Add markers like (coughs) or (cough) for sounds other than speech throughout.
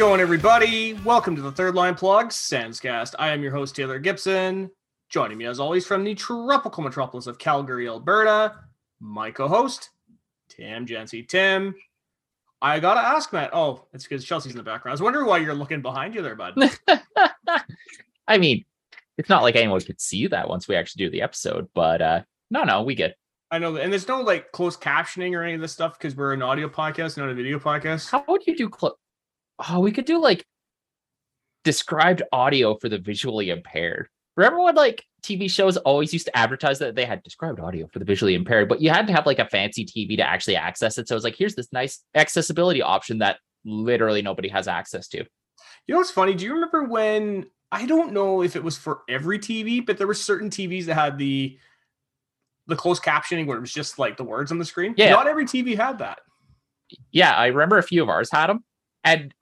Going, everybody? Welcome to the Third Line Plugs Senscast. I am your host, Taylor Gibson. Joining me, as always, from the tropical metropolis of Calgary, Alberta, my co host, Tim Jency. Tim, I gotta ask, Matt. Oh, it's because Chelsea's in the background. I was wondering why you're looking behind you there, bud. (laughs) I mean, it's not like anyone could see that once we actually do the episode, but uh no, no, we get. I know, and there's no like closed captioning or any of this stuff because we're an audio podcast, not a video podcast. How would you do? Clo- oh, we could do like described audio for the visually impaired. Remember when like TV shows always used to advertise that they had described audio for the visually impaired, but you had to have like a fancy TV to actually access it. So it's like, here's this nice accessibility option that literally nobody has access to. You know what's funny? Do you remember when I don't know if it was for every TV, but there were certain TVs that had the the closed captioning where it was just like the words on the screen. Yeah. Not every TV had that. Yeah, I remember a few of ours had them. And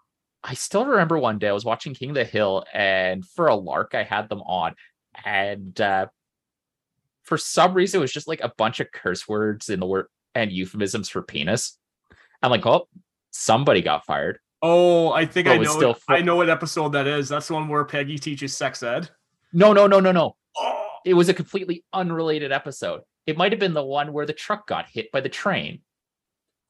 I still remember one day I was watching King of the Hill, and for a lark, I had them on. And uh, for some reason, it was just like a bunch of curse words in the word and euphemisms for penis. I'm like, oh, somebody got fired. Oh, I think I know. still fu- I know what episode that is. That's the one where Peggy teaches sex ed. No, no, no, no, no. Oh, It was a completely unrelated episode. It might have been the one where the truck got hit by the train.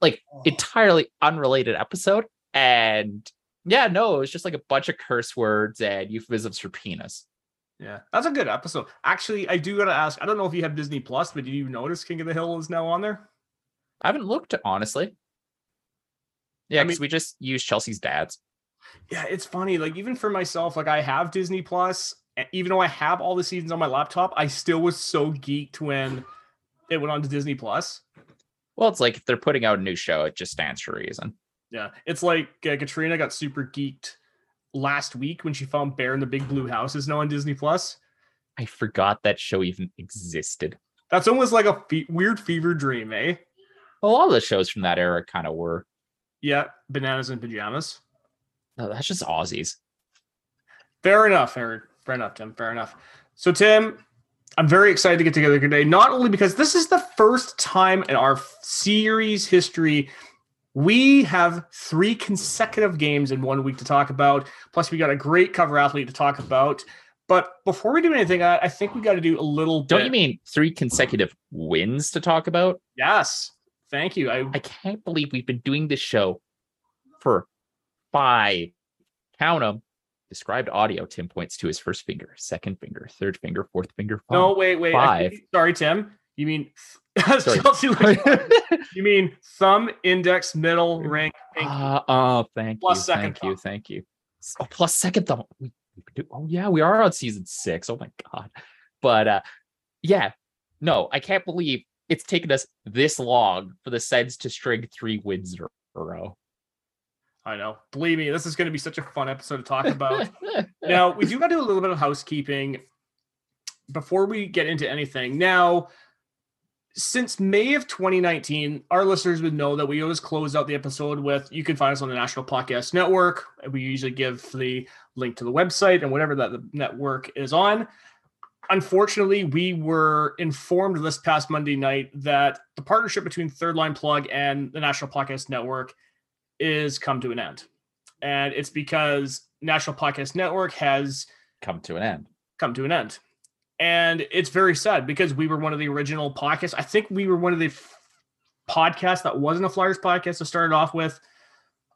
Like entirely unrelated episode. And yeah, no, it was just like a bunch of curse words and euphemisms for penis. yeah, that's a good episode. Actually, I do gotta ask. I don't know if you have Disney Plus, but did you notice King of the Hill is now on there? I haven't looked honestly. Yeah, I because mean- we just use Chelsea's dad's. Yeah, it's funny. Like even for myself, like I have Disney Plus, and even though I have all the seasons on my laptop, I still was so geeked when it went on to Disney Plus. Well, it's like if they're putting out a new show, it just stands for a reason. Yeah, it's like uh, Katrina got super geeked last week when she found Bear in the Big Blue House is now on Disney Plus. I forgot that show even existed. That's almost like a fe- weird fever dream, eh? A lot of the shows from that era kind of were. Yeah, bananas and pajamas. No, that's just Aussies. Fair enough, Aaron. Fair enough, Tim. Fair enough. So, Tim, I'm very excited to get together today, not only because this is the first time in our series history we have three consecutive games in one week to talk about. Plus, we got a great cover athlete to talk about. But before we do anything, I, I think we got to do a little Don't bit. you mean three consecutive wins to talk about? Yes. Thank you. I I can't believe we've been doing this show for five. Count them. Described audio. Tim points to his first finger, second finger, third finger, fourth finger. no wait wait. Five. think- sorry, Tim. You mean Chelsea? (laughs) you mean thumb, index, middle, ring, pinky. Uh, oh, thank Plus you, second thank you, thank you. Oh, plus second thumb. We, we do, oh yeah, we are on season six. Oh my god. But uh, yeah, no, I can't believe it's taken us this long for the Sens to string three wins in a row. I know. Believe me, this is going to be such a fun episode to talk about. (laughs) now, we do got to do a little bit of housekeeping before we get into anything. Now, since May of 2019, our listeners would know that we always close out the episode with you can find us on the National Podcast Network. We usually give the link to the website and whatever that the network is on. Unfortunately, we were informed this past Monday night that the partnership between Third Line Plug and the National Podcast Network is come to an end. And it's because National Podcast Network has Come to an end. come to an end. And it's very sad because we were one of the original podcasts. I think we were one of the f- podcasts that wasn't a Flyers podcast to start off with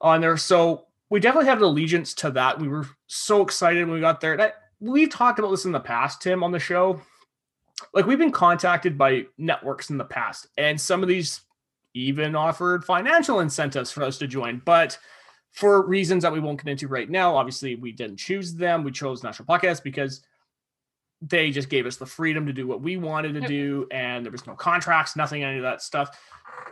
on there. So we definitely have an allegiance to that. We were so excited when we got there. And we've talked about this in the past, Tim, on the show. Like we've been contacted by networks in the past, and some of these even offered financial incentives for us to join. But for reasons that we won't get into right now, obviously we didn't choose them. We chose National Podcast because they just gave us the freedom to do what we wanted to Yep. do, and there was no contracts, nothing, any of that stuff.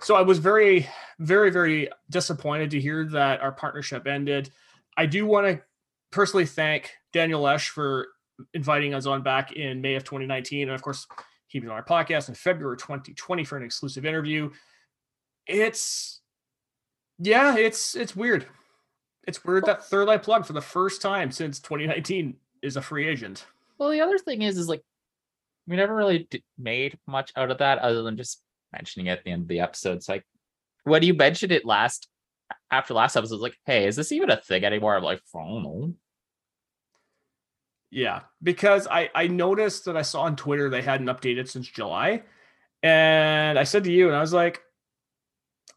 So I was very, very, very disappointed to hear that our partnership ended. I do want to personally thank Daniel Esch for inviting us on back in May of 2019. And of course, he was on our podcast in February 2020 for an exclusive interview. It's yeah, it's it's weird. It's weird that Third Eye Plug for the first time since 2019 is a free agent. Well, the other thing is, is like we never really d- made much out of that other than just mentioning it at the end of the episode. It's like when you mentioned it last after last episode, I was like, hey, is this even a thing anymore? I'm like, I don't know. Yeah, because I I noticed that I saw on Twitter they hadn't updated since July, and I said to you, and I was like,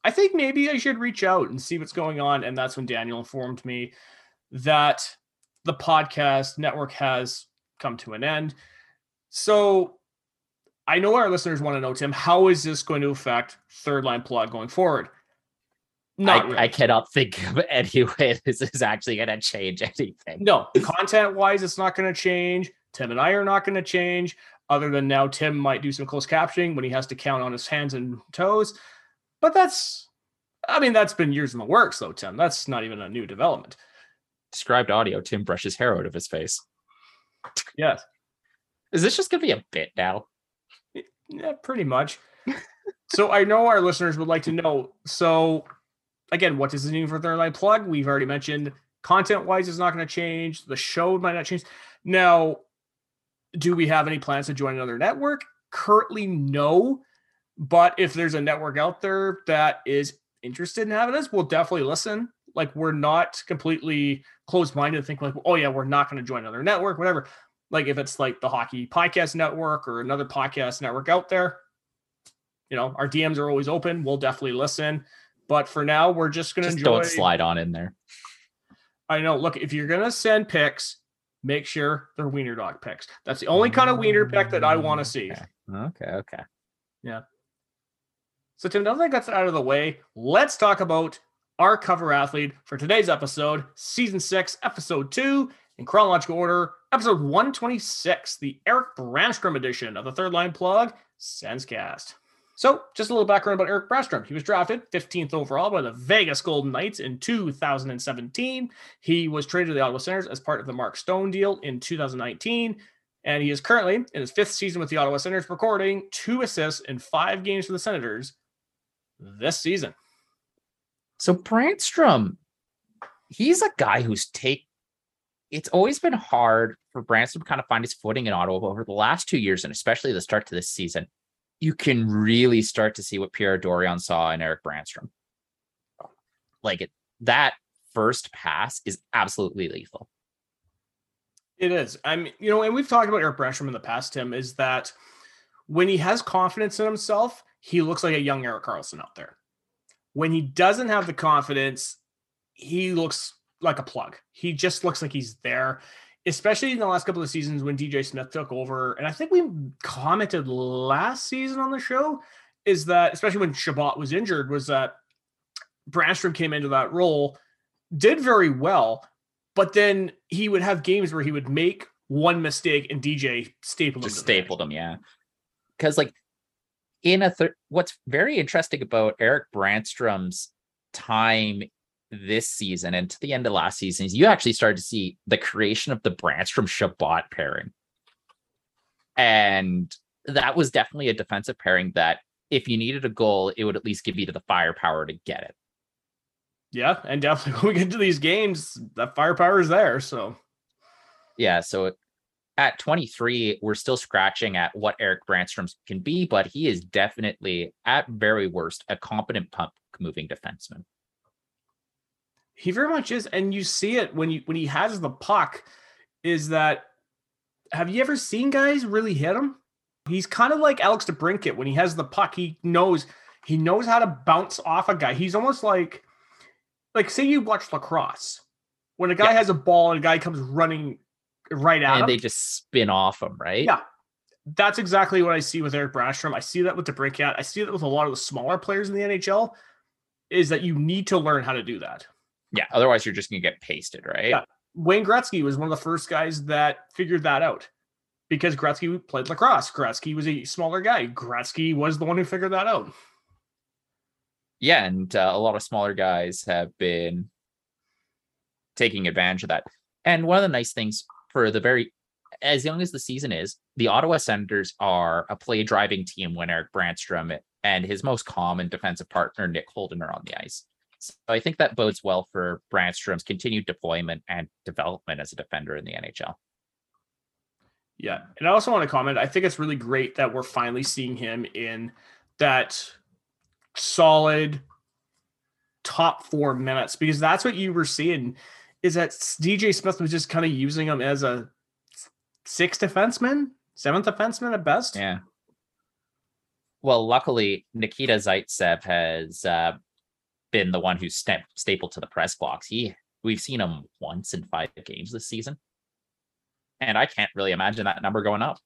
I think maybe I should reach out and see what's going on. And that's when Daniel informed me that the podcast network has come to an end. So I know our listeners want to know, Tim, how is this going to affect third line plot going forward? Not I, really. I cannot think of (laughs) any way this is actually going to change anything. No, content wise, it's not going to change. Tim and I are not going to change, other than now Tim might do some closed captioning when he has to count on his hands and toes. But that's, I mean, that's been years in the works, though, Tim. That's not even a new development. Described audio Tim brushes hair out of his face. Yes. Is this just going to be a bit now? Yeah, pretty much. so I know our listeners would like to know. So again, what does this mean for Third Line Plug? We've already mentioned content wise, it's not going to change. The show might not change. Now, do we have any plans to join another network? Currently, no. But if there's a network out there that is interested in having us, we'll definitely listen. Like we're not completely closed minded to think like, oh yeah, we're not going to join another network, whatever. Like if it's like the Hockey Podcast Network or another podcast network out there, you know, our DMs are always open. We'll definitely listen. But for now, we're just going to enjoy. Don't slide on in there. I know. Look, if you're going to send pics, make sure they're wiener dog pics. That's the only kind of wiener pic that I want to see. Okay. okay. Okay. Yeah. So Tim, now that got out of the way, let's talk about our cover athlete for today's episode, season six, episode two, in chronological order, episode 126, the Eric Brannstrom edition of the Third Line Plug Senscast. So, just a little background about Eric Brannstrom. He was drafted 15th overall by the Vegas Golden Knights in 2017. He was traded to the Ottawa Senators as part of the Mark Stone deal in 2019. And he is currently in his fifth season with the Ottawa Senators, recording two assists in five games for the Senators this season. So, Brannstrom, he's a guy who's take it's always been hard for Branson to kind of find his footing in Ottawa over the last two years, and especially the start to this season. You can really start to see what Pierre Dorion saw in Eric Brannstrom. Like it, that first pass is absolutely lethal. It is. I mean, you know, and we've talked about Eric Brannstrom in the past, Tim, is that when he has confidence in himself, he looks like a young Erik Karlsson out there. When he doesn't have the confidence, he looks like a plug. He just looks like he's there, especially in the last couple of seasons when DJ Smith took over. And I think we commented last season on the show is that, especially when Chabot was injured, was that Brannstrom came into that role, did very well, but then he would have games where he would make one mistake and DJ stapled just him. stapled him, yeah. Because like in a third, what's very interesting about Eric Brannstrom's time this season and to the end of last season is you actually started to see the creation of the Brannstrom Chabot pairing. And that was definitely a defensive pairing that if you needed a goal, it would at least give you the firepower to get it. Yeah, and definitely (laughs) when we get to these games, that firepower is there. So yeah, so at 23, we're still scratching at what Eric Brannstrom can be, but he is definitely at very worst a competent puck moving defenseman. He very much is, and you see it when you when he has the puck. Is that have you ever seen guys really hit him? He's kind of like Alex DeBrincat when he has the puck. He knows he knows how to bounce off a guy. He's almost like like say you watch lacrosse when a guy yeah. has a ball and a guy comes running right at and him, they just spin off him, right? Yeah. That's exactly what I see with Eric Brannstrom. I see that with DeBrincat. I see that with a lot of the smaller players in the NHL. Is that you need to learn how to do that. Yeah, otherwise you're just gonna get pasted, right? Yeah. Wayne Gretzky was one of the first guys that figured that out because Gretzky played lacrosse. Gretzky was a smaller guy. Gretzky was the one who figured that out. Yeah, and uh, a lot of smaller guys have been taking advantage of that. And one of the nice things for the very as young as the season is, the Ottawa Senators are a play driving team when Eric Brannstrom and his most common defensive partner, Nick Holden, are on the ice. So I think that bodes well for Brannstrom's continued deployment and development as a defender in the NHL. Yeah. And I also want to comment I think it's really great that we're finally seeing him in that solid top four minutes because that's what you were seeing is that DJ Smith was just kind of using him as a sixth defenseman, seventh defenseman at best. Yeah. Well, luckily, Nikita Zaitsev has uh, been the one who's sta- stapled to the press box. He we've seen him once in five games this season, and I can't really imagine that number going up.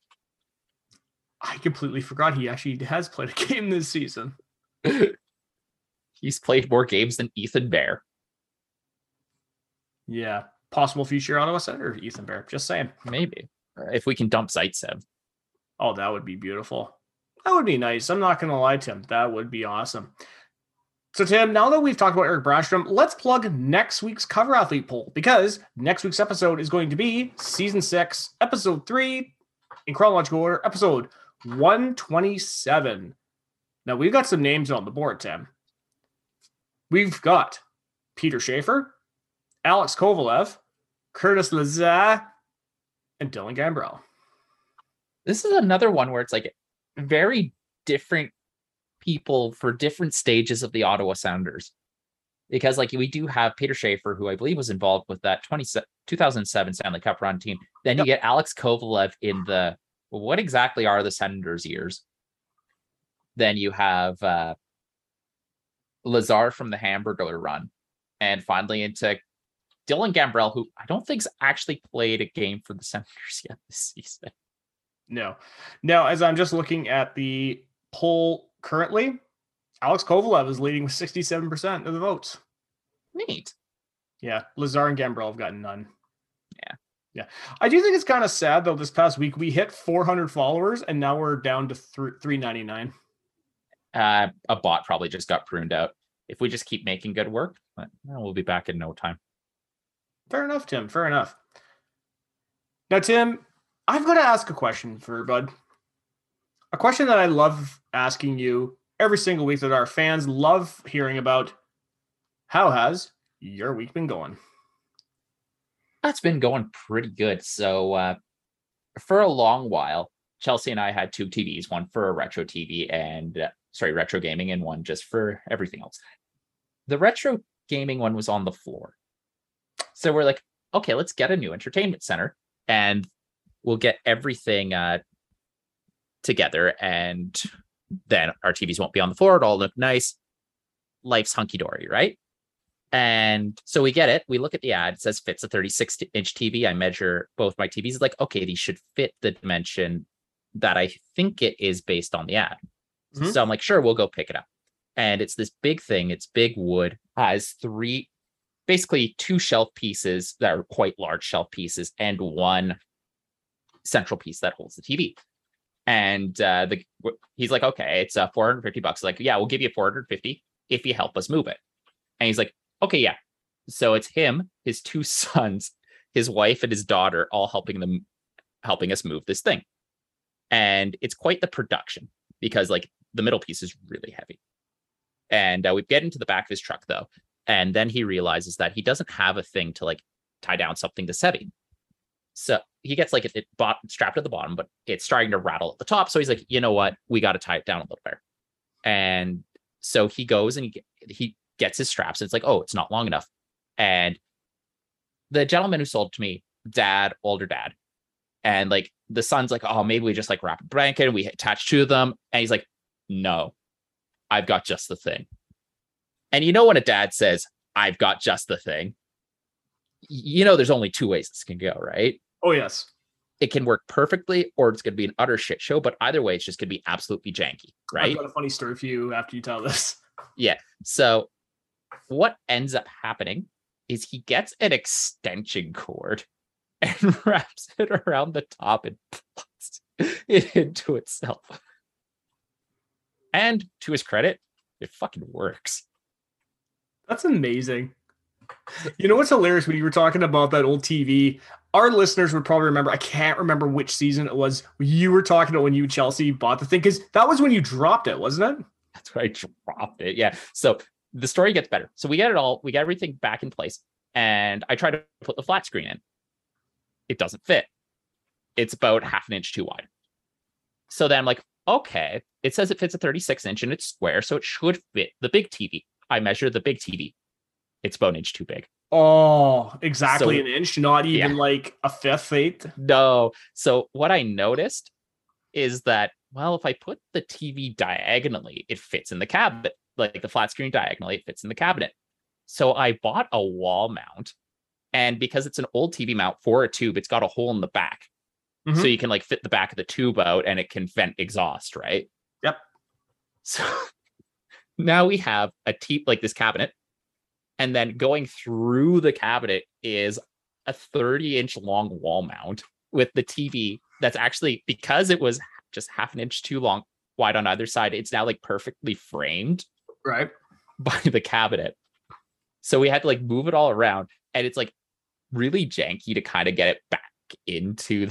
I completely forgot he actually has played a (laughs) game this season. (laughs) He's played more games than Ethan Bear. Yeah, possible future Ottawa center Ethan Bear. Just saying. Maybe if we can dump Zaitsev. Oh, that would be beautiful. That would be nice. I'm not going to lie, Tim. That would be awesome. So, Tim, now that we've talked about Eric Brannstrom, let's plug next week's cover athlete poll because next week's episode is going to be season six, episode three, in chronological order, episode 127. Now, we've got some names on the board, Tim. We've got Peter Schaefer, Alex Kovalev, Curtis Lazar, and Dylan Gambrell. This is another one where it's like very different people for different stages of the Ottawa Senators. Because like we do have Peter Schaefer, who I believe was involved with that 20, 2007 Stanley Cup run team. Then you get Alex Kovalev in the what exactly are the Senators' years? Then you have uh Lazar from the Hamburglar run. And finally into Dylan Gambrell, who I don't think's actually played a game for the Senators (laughs) yet this season. No. Now, as I'm just looking at the poll currently, Alex Kovalev is leading with 67% of the votes. Neat. Yeah, Lazar and Gambrell have gotten none. Yeah. Yeah. I do think it's kind of sad though. This past week we hit 400 followers and now we're down to thr 399. Uh, a bot probably just got pruned out. If we just keep making good work, uh, we'll be back in no time. Fair enough, Tim. Fair enough. Now, Tim, I've got to ask a question for Bud. A question that I love asking you every single week that our fans love hearing about. How has your week been going? That's been going pretty good. So, uh, for a long while, Chelsea and I had two TVs, one for a retro TV and uh, sorry, retro gaming, and one just for everything else. The retro gaming one was on the floor. So we're like, okay, let's get a new entertainment center and we'll get everything uh, together. And then our TVs won't be on the floor. It'll all look nice. Life's hunky dory, right? And so we get it. We look at the ad. It says fits a 36 inch TV. I measure both my TVs. It's like, okay, these should fit the dimension that I think it is based on the ad. Mhm. So I'm like, sure, we'll go pick it up. And it's this big thing. It's big wood, has three, basically two shelf pieces that are quite large shelf pieces, and one central piece that holds the TV. And uh, the he's like, okay, it's uh, 450 bucks. Like, yeah, we'll give you 450 if you help us move it. And he's like, okay, yeah. So it's him, his two (laughs) sons, his wife, and his daughter all helping them, helping us move this thing. And it's quite the production because like the middle piece is really heavy. And uh, we get into the back of his truck though, and then he realizes that he doesn't have a thing to like tie down something to heavy. So he gets like it, it strapped at the bottom, but it's starting to rattle at the top. So he's like, you know what, we got to tie it down a little better. And so he goes and he he gets his straps. And it's like, oh, it's not long enough. And the gentleman who sold to me, dad, older dad, and like the son's like, oh, maybe we just like wrap a blanket and we attach two of them. And he's like, no, I've got just the thing. And you know when a dad says, I've got just the thing, you know there's only two ways this can go, right? Oh, yes. It can work perfectly or it's going to be an utter shit show, but either way, it's just going to be absolutely janky, right? I've got a funny story for you after you tell this. (laughs) Yeah. So what ends up happening is he gets an extension cord (laughs) and wraps it around the top and plugs it into itself. And to his credit, it fucking works. That's amazing. You know what's hilarious when you were talking about that old TV? Our listeners would probably remember. I can't remember which season it was. You were talking about when you Chelsea bought the thing because that was when you dropped it, wasn't it? That's where I dropped it. Yeah. So the story gets better. So we get it all, we get everything back in place. And I try to put the flat screen in. It doesn't fit. It's about half an inch too wide. So then I'm like, okay, it says it fits a 36 inch and it's square, so it should fit the big TV. I measured the big TV. It's bone inch too big. Oh, exactly So- an inch, not even Yeah. like a fifth eighth. No. So what I noticed is that well, if I put the TV diagonally, it fits in the cabinet, like the flat screen diagonally, it fits in the cabinet. So I bought a wall mount, and because it's an old TV mount for a tube, it's got a hole in the back, so Mhm. you can like fit the back of the tube out, and it can vent exhaust, right? Yep. So (laughs) now we have a t like this cabinet, and then going through the cabinet is a 30 inch long wall mount with the TV that's actually because it was just half an inch too long wide on either side, it's now like perfectly framed Right. (laughs) by the cabinet. So we had to like move it all around, and it's like really janky to kind of get it back into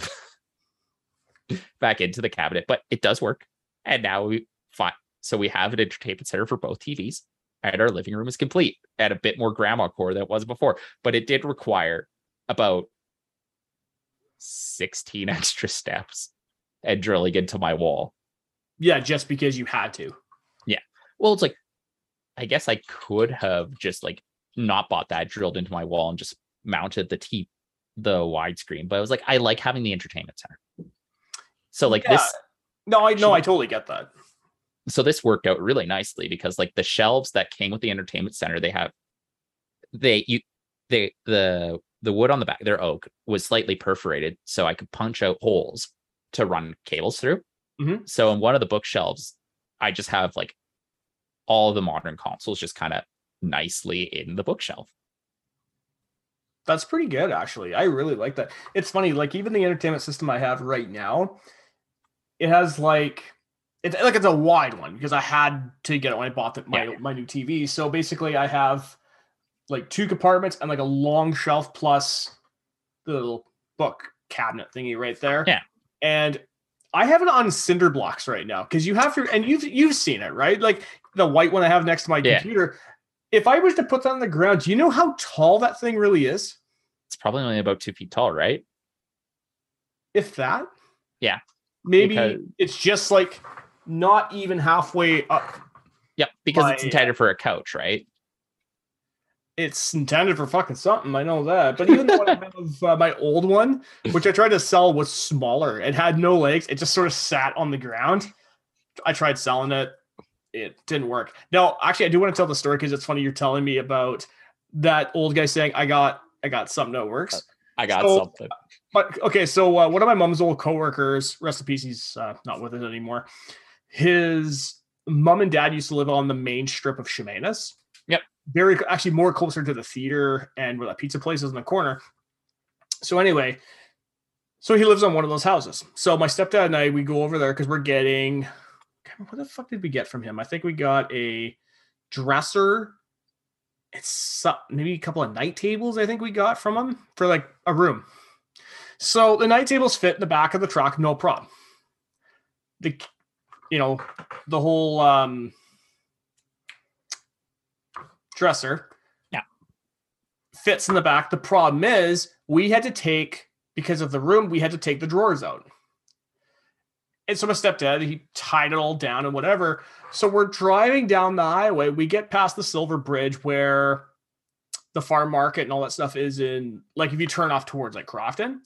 the, (laughs) back into the cabinet, but it does work. And now we fine. So we have an entertainment center for both TVs, and our living room is complete and a bit more grandma core than it was before. But it did require about 16 (laughs) extra steps and drilling into my wall. Yeah, just because you had to. Yeah. Well, it's like I guess I could have just like not bought that, drilled into my wall, and just mounted the T the widescreen. But I was like, I like having the entertainment center. So like Yeah. this No, I no, I totally get that. So this worked out really nicely because like the shelves that came with the entertainment center, they have they you they the the wood on the back, their oak was slightly perforated, so I could punch out holes to run cables through. Mhm. So in one of the bookshelves, I just have like all the modern consoles just kind of nicely in the bookshelf. That's pretty good, actually. I really like that. It's funny, like even the entertainment system I have right now, it has like it's like it's a wide one because I had to get it when I bought the, my Yeah. my new TV. So basically, I have like two compartments and like a long shelf plus the little book cabinet thingy right there. Yeah. and I have it on cinder blocks right now because you have to, and you've you've seen it, right? Like the white one I have next to my Yeah. computer. If I was to put that on the ground, do you know how tall that thing really is? It's probably only about two feet tall, right? if that. Yeah. Maybe Because- it's just like not even halfway up. Yep, because it's intended for a couch, right? It's intended for fucking something. I know that. But even the one I (laughs) have, uh, my old one, which I tried to sell, was smaller. It had no legs. It just sort of sat on the ground. I tried selling it. It didn't work. Now, actually, I do want to tell the story because it's funny you're telling me about that old guy saying, "I got, I got something that works." I got So- something. But okay, so uh, one of my mom's old coworkers, rest in peace, he's uh, not with us anymore. His mom and dad used to live on the main strip of Chemainus. Yep. Very actually more closer to the theater and where that pizza place is in the corner. So anyway, so he lives on one of those houses. So my stepdad and I we go over there because we're getting what the fuck did we get from him? I think we got a dresser. It's maybe a couple of night tables. I think we got from him for like a room. So the night tables fit in the back of the truck, no problem. The you know, the whole um dresser Yeah. fits in the back. The problem is we had to take because of the room, we had to take the drawers out. And so my stepdad, he tied it all down and whatever. So we're driving down the highway. We get past the Silver Bridge where the farm market and all that stuff is in like if you turn off towards like Crofton.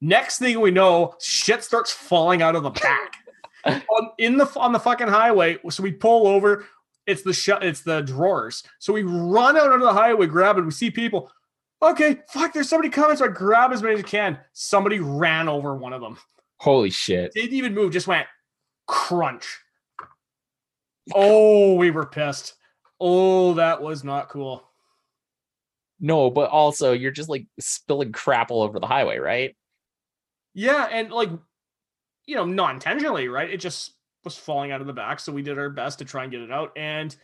Next thing we know, shit starts falling out of the back (laughs) on, in the on the fucking highway. So we pull over. It's the shut. It's the drawers. So we run out onto the highway, grab it. We see people. Okay, fuck. There's somebody coming. So I grab as many as I can. Somebody ran over one of them. Holy shit. Didn't even move. Just went crunch. Oh, we were pissed. Oh, that was not cool. No, but also you're just like spilling crap all over the highway, right? Yeah, and like, you know, not intentionally, right? It just was falling out of the back. So we did our best to try and get it out. And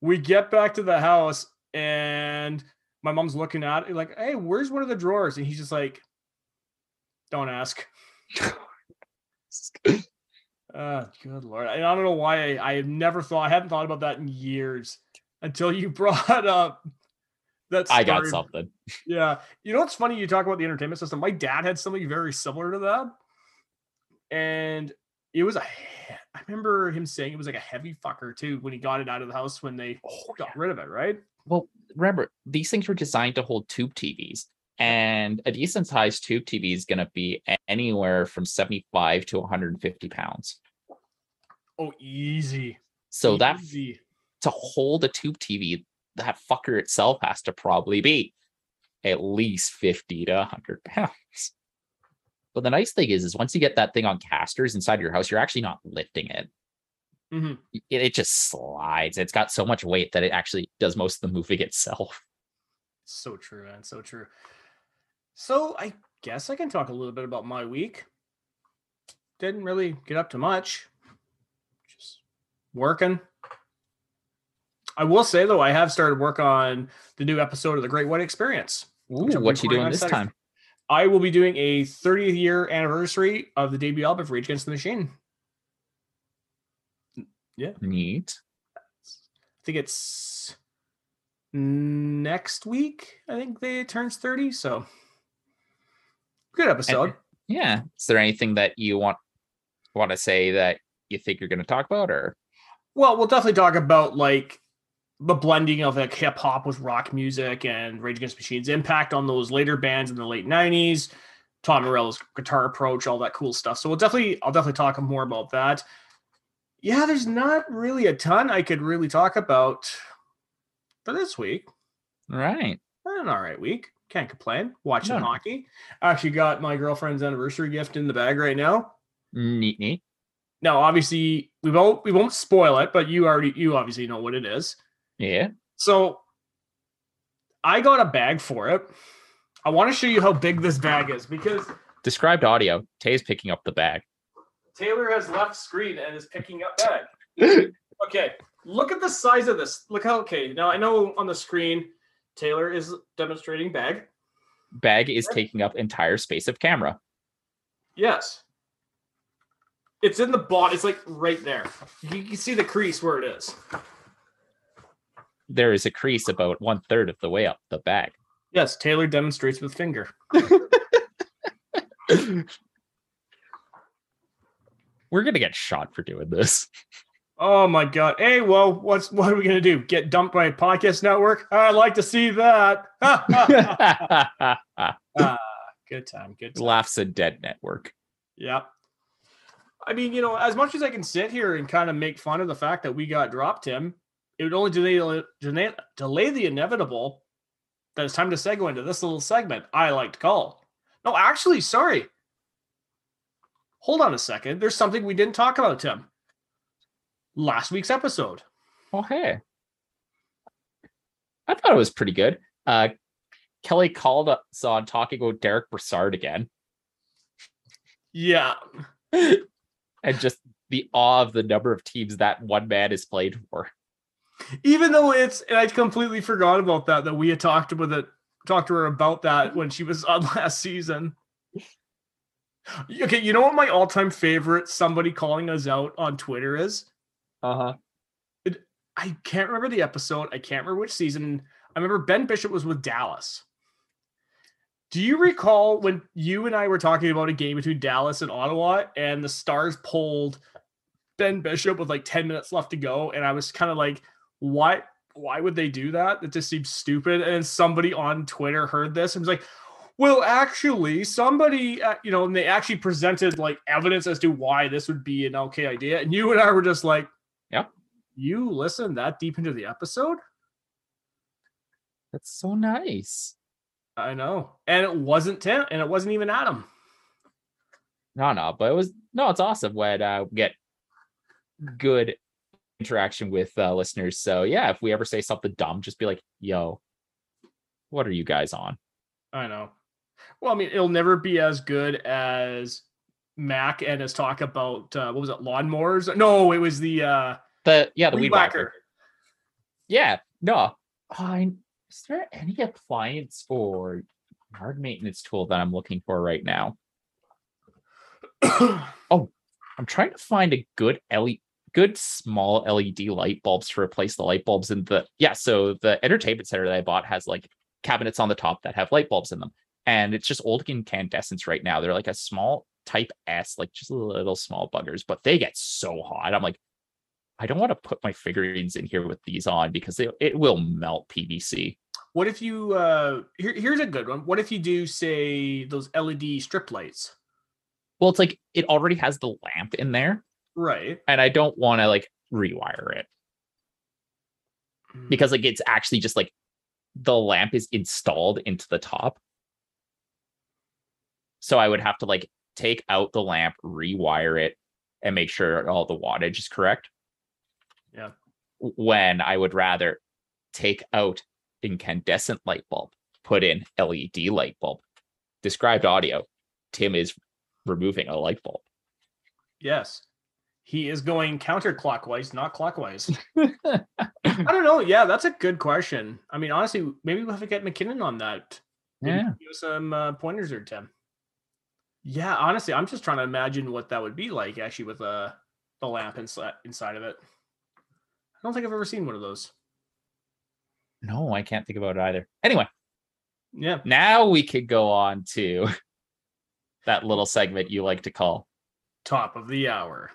we get back to the house, and my mom's looking at it like, hey, where's one of the drawers? And he's just like, don't ask. Uh, (laughs) good lord. I, I don't know why I, I have never thought, I hadn't thought about that in years until you (laughs) brought up that story. I got something. Yeah. You know what's funny? You talk about the entertainment system. My dad had something very similar to that. And it was a I remember him saying it was like a heavy fucker too when he got it out of the house when they Oh, got rid of it, right? Well, remember, these things were designed to hold tube TVs, and a decent sized tube TV is going to be anywhere from 75 to 150 pounds. Oh, easy. So that easy. to hold a tube TV, that fucker itself has to probably be at least 50 to 100 pounds. But the nice thing is, is once you get that thing on casters inside your house, you're actually not lifting it. Mhm. It, it just slides. It's got so much weight that it actually does most of the moving (laughs) itself. So true, man. So true. So I guess I can talk a little bit about my week. Didn't really get up to much. Just working. I will say though, I have started work on the new episode of the Great White Experience. Ooh, what you doing this Saturday. time? I will be doing a 30th year anniversary of the debut album of Rage Against the Machine. Yeah. Neat. I think it's next week. I think they it turns 30. So good episode. Yeah. Is there anything that you want want to say that you think you're going to talk about, or Well, we'll definitely talk about like the blending of like hip hop with rock music and Rage Against the Machine's impact on those later bands in the late 90s, Tom Morello's guitar approach, all that cool stuff. So we'll definitely I'll definitely talk more about that. Yeah, there's not really a ton I could really talk about for this week. right? An all right week. Can't complain. Watching No. hockey. Actually got my girlfriend's anniversary gift in the bag right now. Neat, neat. Now, obviously, we won't we won't spoil it, but you already you obviously know what it is. Yeah. So I got a bag for it. I want to show you how big this bag is because Described audio. Tay's picking up the bag. Taylor has left screen and is picking up bag. (laughs) Okay, look at the size of this. Look how okay. Now I know on the screen Taylor is demonstrating bag. Bag is taking up entire space of camera. Yes. It's in the bot. It's like right there. You can see the crease where it is. There is a crease about one third of the way up the bag. Yes, Taylor demonstrates with finger. (laughs) We're gonna get shot for doing this. Oh my god. Hey, well, what's what are we gonna do? Get dumped by a podcast network? I'd like to see that. (laughs) Ah, (laughs) good time. Good time. Laughs a dead network. Yeah. I mean, you know, as much as I can sit here and kind of make fun of the fact that we got dropped him, it would only delay delay, delay the inevitable. That it's time to segue into this little segment. I like to call. No, actually, sorry. Hold on a second. There's something we didn't talk about, Tim. Last week's episode. Oh hey. I thought it was pretty good. Uh Kelly called us on talking about Derek Brassard again. Yeah. (laughs) and just the awe of the number of teams that one man is played for. Even though it's and I completely forgot about that that we had talked with it talked to her about that when she was on (laughs) last season. Okay, you know what my all-time favorite somebody calling us out on Twitter is? Uh-huh. I can't remember the episode. I can't remember which season. I remember Ben Bishop was with Dallas. Do you recall when you and I were talking about a game between Dallas and Ottawa and the Stars pulled Ben Bishop with like 10 minutes left to go? And I was kind of like, why why would they do that? It just seems stupid. And somebody on Twitter heard this and was like, well, actually, somebody, uh, you know, and they actually presented like evidence as to why this would be an okay idea. And you and I were just like, Yep. You listened that deep into the episode? That's so nice. I know. And it wasn't Tim, and it wasn't even Adam. No, no, but it was no, it's awesome when uh we get good interaction with uh listeners. So yeah, if we ever say something dumb, just be like, yo, what are you guys on? I know. Well, I mean, it'll never be as good as Mac and his talk about uh, what was it, lawnmowers? No, it was the uh, The yeah, the weed weed whacker. whacker. Yeah, no. I is there any appliance or yard maintenance tool that I'm looking for right now? (coughs) Oh, I'm trying to find a good LED, good small LED light bulbs to replace the light bulbs in the yeah. So the entertainment center that I bought has like cabinets on the top that have light bulbs in them, and it's just old incandescents right now. They're like a small, type S, like just little small buggers, but they get so hot. I'm like, I don't want to put my figurines in here with these on because they, it will melt PVC. What if you uh here, here's a good one. What if you do say those LED strip lights? Well, it's like it already has the lamp in there, Right. and I don't want to like rewire it Mm. because like it's actually just like the lamp is installed into the top. So I would have to like take out the lamp, rewire it, and make sure all the wattage is correct. Yeah. When I would rather take out incandescent light bulb, put in LED light bulb. Described audio. Tim is removing a light bulb. Yes. He is going counterclockwise, not clockwise. (laughs) I don't know. Yeah, that's a good question. I mean, honestly, maybe we'll have to get McKinnon on that. Maybe Yeah. Give some uh, pointers there, Tim. Yeah, honestly, I'm just trying to imagine what that would be like actually with uh, the lamp inside inside of it. I don't think I've ever seen one of those. No, I can't think about it either. Anyway, Yeah. now we could go on to (laughs) that little segment you like to call Top of the hour.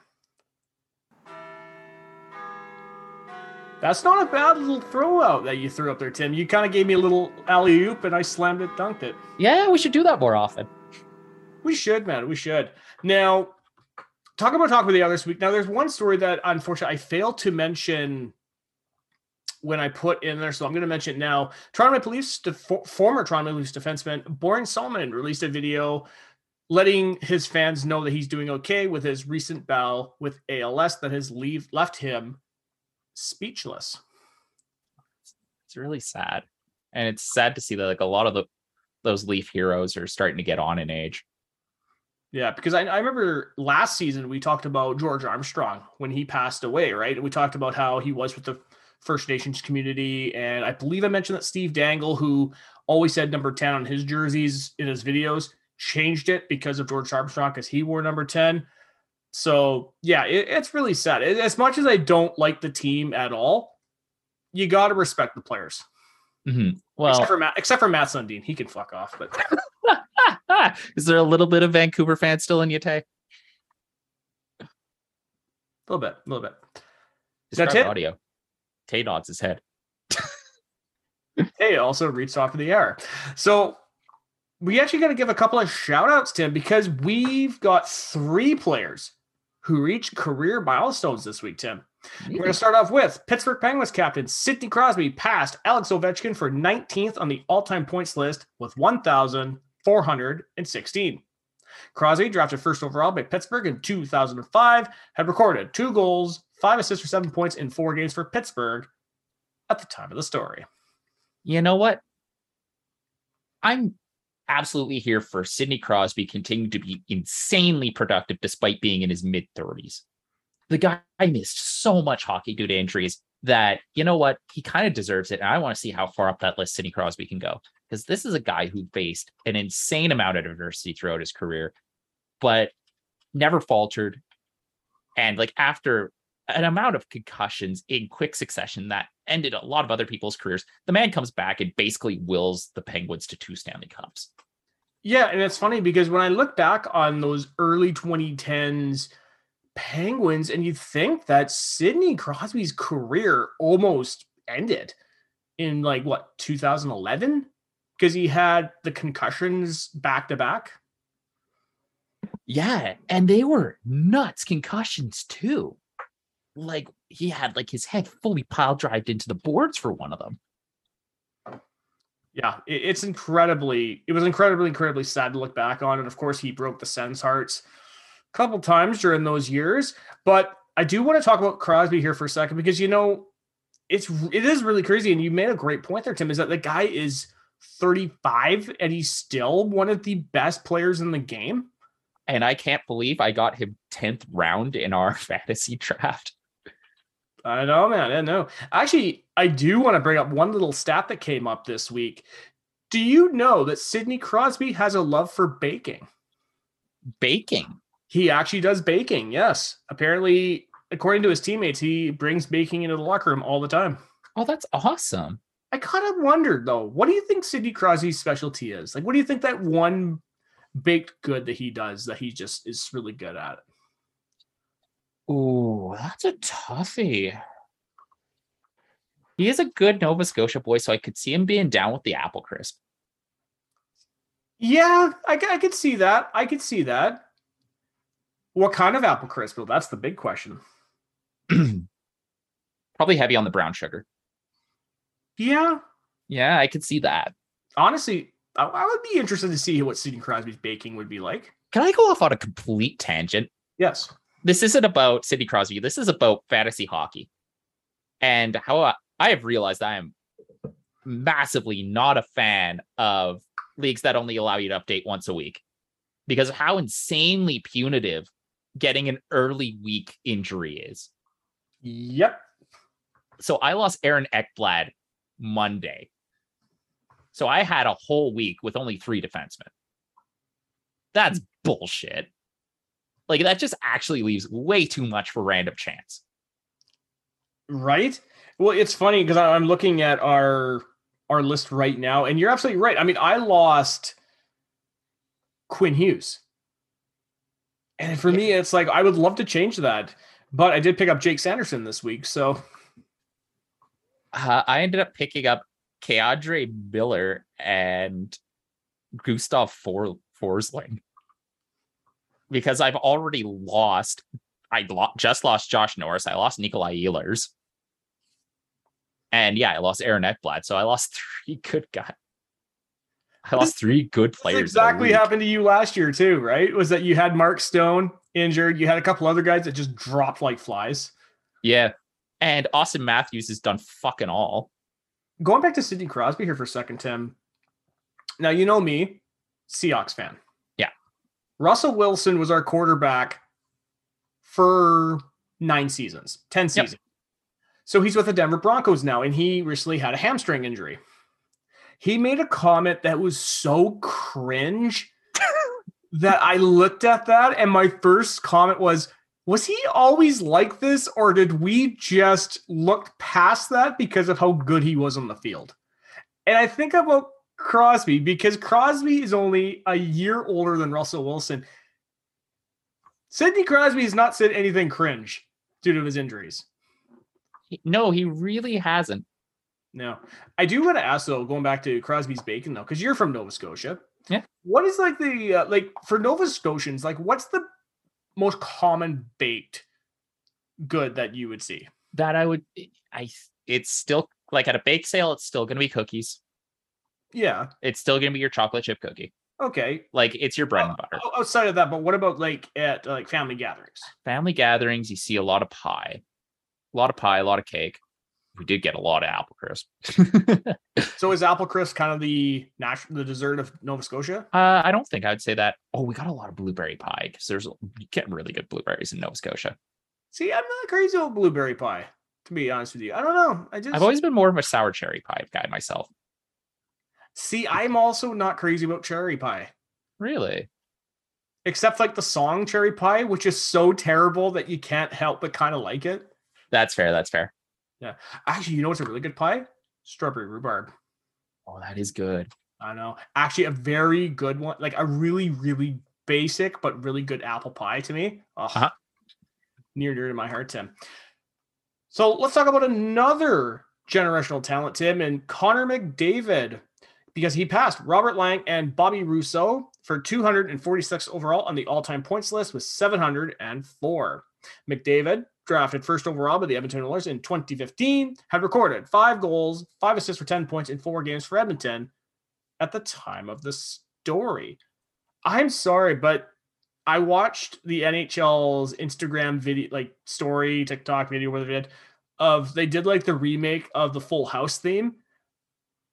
That's not a bad little throw out that you threw up there, Tim. You kind of gave me a little alley oop and I slammed it, dunked it. Yeah, we should do that more often. We should, man. We should. Now, talk about talk about the other week. Now, there's one story that unfortunately I failed to mention when I put in there, so I'm going to mention it now. Toronto Maple Leafs, def- former Toronto Maple Leafs defenseman Borje Salming released a video letting his fans know that he's doing okay with his recent battle with ALS that has leave left him speechless. It's really sad. And it's sad to see that like a lot of the those Leaf heroes are starting to get on in age. Yeah, because I, I remember last season we talked about George Armstrong when he passed away, right? And we talked about how he was with the First Nations community. And I believe I mentioned that Steve Dangle, who always said number 10 on his jerseys in his videos, changed it because of George Armstrong because he wore number 10. So, yeah, it, it's really sad. As much as I don't like the team at all, you got to respect the players. Mhm. Well, except for Matt, except for Mats Sundin, he can fuck off. But (laughs) is there a little bit of Vancouver fan still in you, Tay? a little bit, a little bit. Is that it? audio. Tay nods his head. (laughs) hey, also reached off of the air. So we actually got to give a couple of shout outs, Tim, because we've got three players who reached career milestones this week, Tim. We're going to start off with Pittsburgh Penguins captain Sidney Crosby passed Alex Ovechkin for 19th on the all time points list with 1,416. Crosby, drafted first overall by Pittsburgh in 2005, had recorded two goals, five assists for seven points in four games for Pittsburgh at the time of the story. you know what? I'm absolutely here for Sidney Crosby continuing to be insanely productive despite being in his mid 30s. The guy missed so much hockey due to injuries that, you know what? He kind of deserves it. And I want to see how far up that list Sidney Crosby can go. Because this is a guy who faced an insane amount of adversity throughout his career, but never faltered. And like after an amount of concussions in quick succession that ended a lot of other people's careers, the man comes back and basically wills the Penguins to two Stanley Cups. Yeah, and it's funny because when I look back on those early 2010s Penguins, and you think that Sidney Crosby's career almost ended in like what 2011 because he had the concussions back to back. Yeah, and they were nuts concussions too. Like he had like his head fully pile drived into the boards for one of them. Yeah, it's incredibly, it was incredibly, incredibly sad to look back on. And of course, he broke the Sens' hearts a couple times during those years. But I do want to talk about Crosby here for a second because you know, it's it is really crazy. And you made a great point there, Tim, is that the guy is 35 and he's still one of the best players in the game. And I can't believe I got him 10th round in our (laughs) fantasy draft. I know, man. I know. Actually, I do want to bring up one little stat that came up this week. Do you know that Sidney Crosby has a love for baking? Baking. He actually does baking. Yes. Apparently, according to his teammates, he brings baking into the locker room all the time. Oh, that's awesome. I kind of wondered though, what do you think Sidney Crosby's specialty is? Like, what do you think that one baked good that he does that he just is really good at. Ooh, that's a toughie. He is a good Nova Scotia boy, so I could see him being down with the apple crisp. Yeah, I could see that. I could see that. What kind of apple crisp? Well, that's the big question. (clears throat) Probably heavy on the brown sugar. Yeah, Yeah, I could see that. honestly, I, I would be interested to see what Sidney Crosby's baking would be like. Can I go off on a complete tangent? Yes. This isn't about Sidney Crosby. This is about fantasy hockey and how I, I have realized I am massively not a fan of leagues that only allow you to update once a week because of how insanely punitive getting an early week injury is. Yep. So I lost Aaron Ekblad Monday. So I had a whole week with only three defensemen. That's hmm. bullshit. Like that just actually leaves way too much for random chance. Right. Well, it's funny because I'm looking at our our list right now, and you're absolutely right. I mean, I lost Quinn Hughes, and for Yeah. me, it's like I would love to change that, but I did pick up Jake Sanderson this week, so Uh, I ended up picking up K'Andre Miller and Gustav For- Forsling because I've already lost. I lo- just lost Josh Norris. I lost Nikolai Ehlers. And yeah, I lost Aaron Ekblad. So I lost (laughs) three good guys. I lost three good players. exactly happened to you last year too, right? Was that you had Mark Stone injured, you had a couple other guys that just dropped like flies. Yeah. And Auston Matthews has done fucking all. Going back to Sidney Crosby here for a second, Tim. Now you know me, Seahawks fan. Russell Wilson was our quarterback for nine seasons, 10 Yep. seasons. So he's with the Denver Broncos now, and he recently had a hamstring injury. He made a comment that was so cringe (laughs) that I looked at that, and my first comment was, was he always like this, or did we just look past that because of how good he was on the field? And I think about Crosby because Crosby is only a year older than Russell Wilson. Sidney Crosby has not said anything cringe due to his injuries. No, he really hasn't. No, I do want to ask though, going back to Crosby's bacon though, because you're from Nova Scotia. Yeah. What is like the uh, like for Nova Scotians? Like, what's the most common baked good that you would see? That I would, I, it's still like at a bake sale, it's still going to be cookies. Yeah. It's still going to be your chocolate chip cookie. Okay. Like it's your bread and Uh, butter. o- Outside of that, but what about like at like family gatherings? Family gatherings, you see a lot of pie, a lot of pie, a lot of cake. We did get a lot of apple crisp. (laughs) So is apple crisp kind of the national the dessert of Nova Scotia? Uh, I don't think I would say that. Oh, we got a lot of blueberry pie because there's you get really good blueberries in Nova Scotia. See, I'm not crazy about blueberry pie. To be honest with you, I don't know. I just I've always been more of a sour cherry pie guy myself. See. I'm also not crazy about cherry pie, Really? except like the song "Cherry Pie," which is so terrible that you can't help but kind of like it. That's fair. That's fair. Yeah. Actually, you know what's a really good pie? Strawberry rhubarb. Oh, that is good. I know. Actually, a very good one. Like a really, really basic but really good apple pie to me. Oh, Uh-huh. Near dear to my heart, Tim. So let's talk about another generational talent, Tim, and Connor McDavid, because he passed Robert Lang and Bobby Rousseau for 246 overall on the all-time points list with 704. McDavid, drafted first overall by the Edmonton Oilers in 2015, had recorded five goals, five assists for 10 points in four games for Edmonton at the time of the story. I'm sorry, but I watched the NHL's Instagram video, like story, TikTok video, where they did of they did like the remake of the Full House theme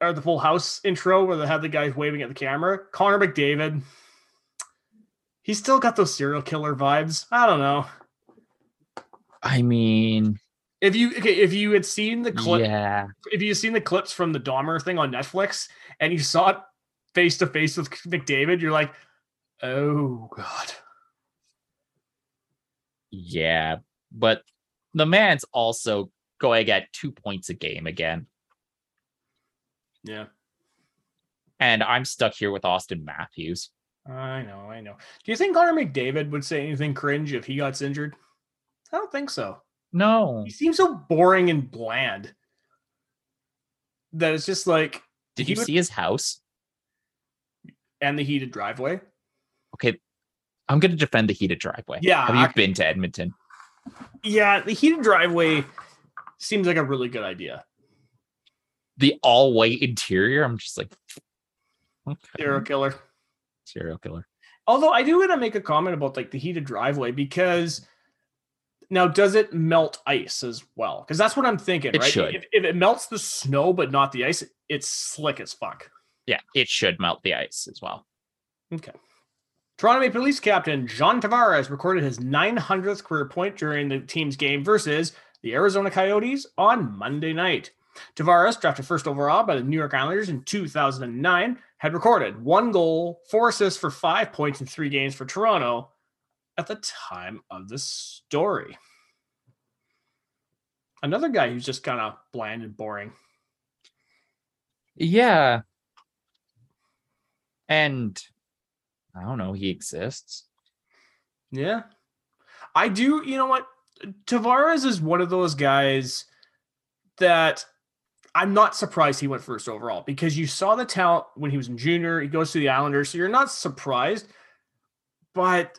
or the Full House intro where they had the guys waving at the camera. Connor McDavid, he's still got those serial killer vibes. I don't know. I mean, If you okay, if you had seen the clip yeah. if you've seen the clips from the Dahmer thing on Netflix and you saw it face to face with McDavid, you're like, oh god. Yeah, but the man's also going at two points a game again. Yeah. And I'm stuck here with Auston Matthews. I know, I know. Do you think Connor McDavid would say anything cringe if he got injured? I don't think so. No. He seems so boring and bland that it's just like. Did you would- see his house? and the heated driveway? Okay. I'm going to defend the heated driveway. Yeah, Have you I- been to Edmonton? Yeah, the heated driveway seems like a really good idea. The all white interior. I'm just like, okay. Serial killer. serial killer. Although I do want to make a comment about like the heated driveway because now does it melt ice as well? Because that's what I'm thinking, It right? should. If, if it melts the snow but not the ice, it's slick as fuck. Yeah, it should melt the ice as well. Okay. Toronto Maple Leafs captain John Tavares recorded his 900th career point during the team's game versus the Arizona Coyotes on Monday night. Tavares, drafted first overall by the New York Islanders in 2009, had recorded one goal, four assists for five points in three games for Toronto at the time of the story. Another guy who's just kind of bland and boring. Yeah. And I don't know, he exists. Yeah. I do, you know what? Tavares is one of those guys that I'm not surprised he went first overall because you saw the talent when he was in junior. He goes to the Islanders, so you're not surprised. But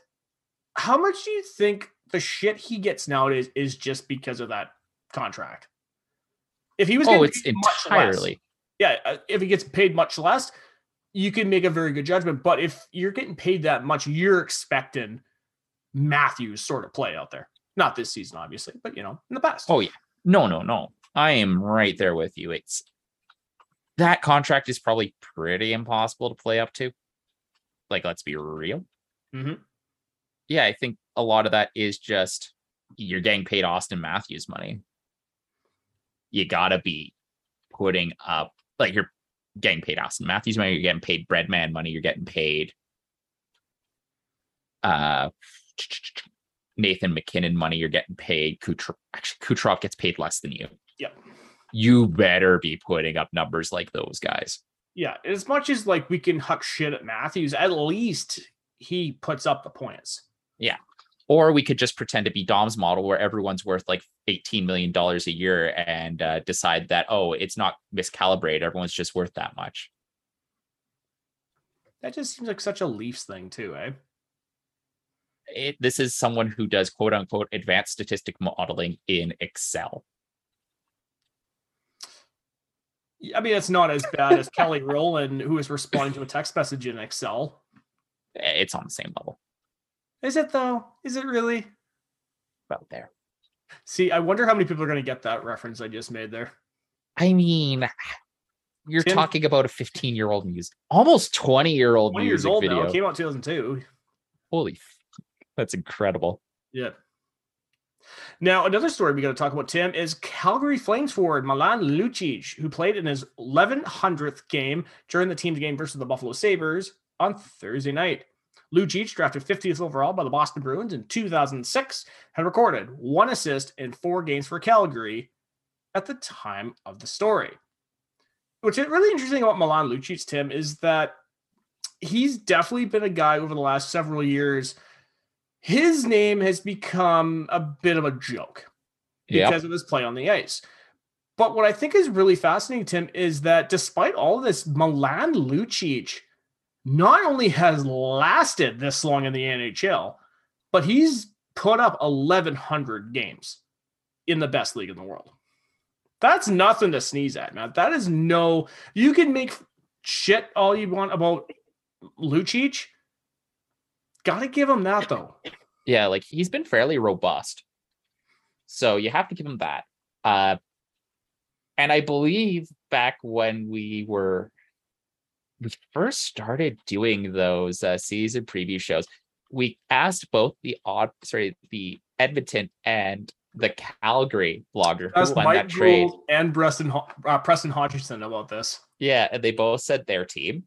how much do you think the shit he gets nowadays is just because of that contract? If he was Oh, it's much less- entirely. yeah, uh, if he gets paid much less, you can make a very good judgment. But if you're getting paid that much, you're expecting Matthews sort of play out there. Not this season, obviously, but you know, in the past. Oh, yeah. No, no, no. I am right there with you. It's that contract is probably pretty impossible to play up to. Like, let's be real. Mhm. Yeah, I think a lot of that is just you're getting paid Auston Matthews money. You gotta be putting up like you're getting paid Auston Matthews money, you're getting paid Breadman money, you're getting paid uh Nathan MacKinnon money, you're getting paid. Kucher- actually, Kucherov gets paid less than you. Yep. You better be putting up numbers like those guys. Yeah. As much as like we can huck shit at Matthews, at least he puts up the points. Yeah. Or we could just pretend to be Dom's model where everyone's worth like $18 million a year and uh, decide that, oh, it's not miscalibrated. Everyone's just worth that much. That just seems like such a Leafs thing, too, eh? It, this is someone who does quote unquote advanced statistic modeling in Excel. I mean, it's not as bad as Kelly Rowland, who is responding to a text message in Excel. Eh, It's on the same level. Is it though? Is it really? About there. See, I wonder how many people are going to get that reference I just made there. I mean, you're Tim- talking about a 15 year old music, almost 20 year old 20 years music old video. now. It came out 2002. Holy, f- that's incredible. Yeah. Now, another story we got to talk about, Tim, is Calgary Flames forward Milan Lucic, who played in his 1100th game during the team's game versus the Buffalo Sabres on Thursday night. Lucic, drafted 50th overall by the Boston Bruins in 2006, had recorded one assist in four games for Calgary at the time of the story. What's really interesting about Milan Lucic, Tim, is that he's definitely been a guy over the last several years his name has become a bit of a joke because of his play on the ice. But what I think is really fascinating, Tim, is that despite all this, Milan Lucic not only has lasted this long in the NHL, but he's put up 1,100 games in the best league in the world. That's nothing to sneeze at, man. That is no, you can make shit all you want about Lucic. Gotta give him that, though. Yeah, like he's been fairly robust. So you have to give him that. Uh and I believe back when we were we first started doing those uh, season preview shows, we asked both the odd sorry, the Edmonton and the Calgary blogger who won Mike that trade. Gould and Preston, uh, Preston Hodgson about this. Yeah, and they both said their team.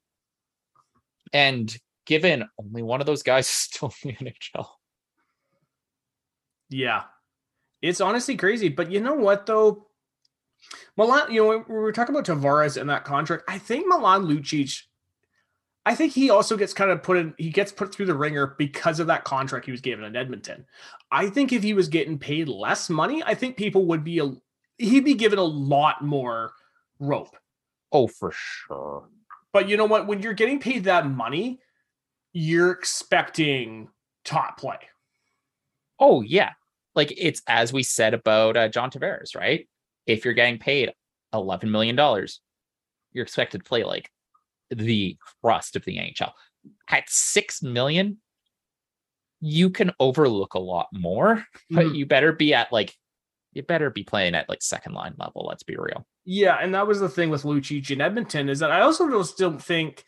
And given only one of those guys (laughs) is still in the NHL. Yeah. It's honestly crazy. But you know what, though? Milan, you know, we were talking about Tavares and that contract, I think Milan Lucic, I think he also gets kind of put in, he gets put through the ringer because of that contract he was given in Edmonton. I think if he was getting paid less money, I think people would be, a, he'd be given a lot more rope. Oh, for sure. But you know what? When you're getting paid that money, you're expecting top play. Oh, yeah. Like it's as we said about uh, John Tavares, right? If you're getting paid $11 million, you're expected to play like the crust of the NHL. At six million, you can overlook a lot more, but Mhm. you better be at like you better be playing at like second line level. Let's be real. Yeah, and that was the thing with Lucic in Edmonton is that I also just don't think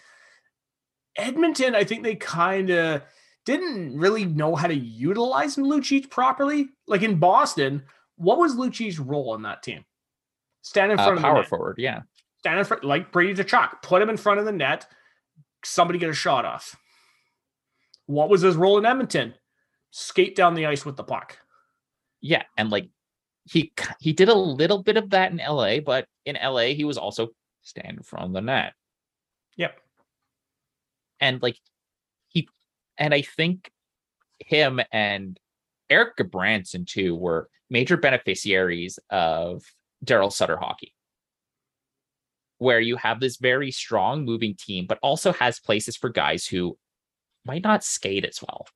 Edmonton. I think they kind of didn't really know how to utilize Lucic properly. Like in Boston, what was Lucic's role in that team? Stand in Uh, front of the power forward, yeah. stand in front like Brady Tkachuk, put him in front of the net, somebody get a shot off. What was his role in Edmonton? Skate down the ice with the puck. Yeah, and like he he did a little bit of that in LA, but in LA he was also standing from the net. Yep. And like he and I think him and Erik Gudbranson too were major beneficiaries of Darryl Sutter hockey. Where you have this very strong moving team, but also has places for guys who might not skate as well,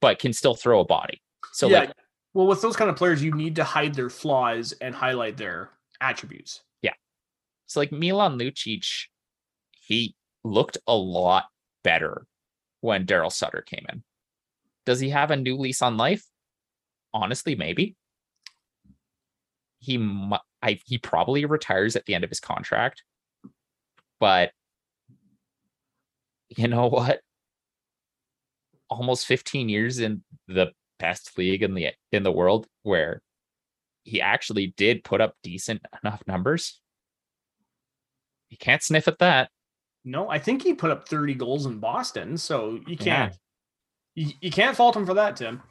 but can still throw a body. So yeah. like well, with those kind of players, you need to hide their flaws and highlight their attributes. Yeah. So like Milan Lucic, he looked a lot better when Darryl Sutter came in. Does he have a new lease on life? Honestly, maybe. He I he probably retires at the end of his contract. But you know what? Almost 15 years in the best league in the in the world where he actually did put up decent enough numbers. You can't sniff at that. No, I think he put up 30 goals in Boston, so you can't you, you can't fault him for that, Tim.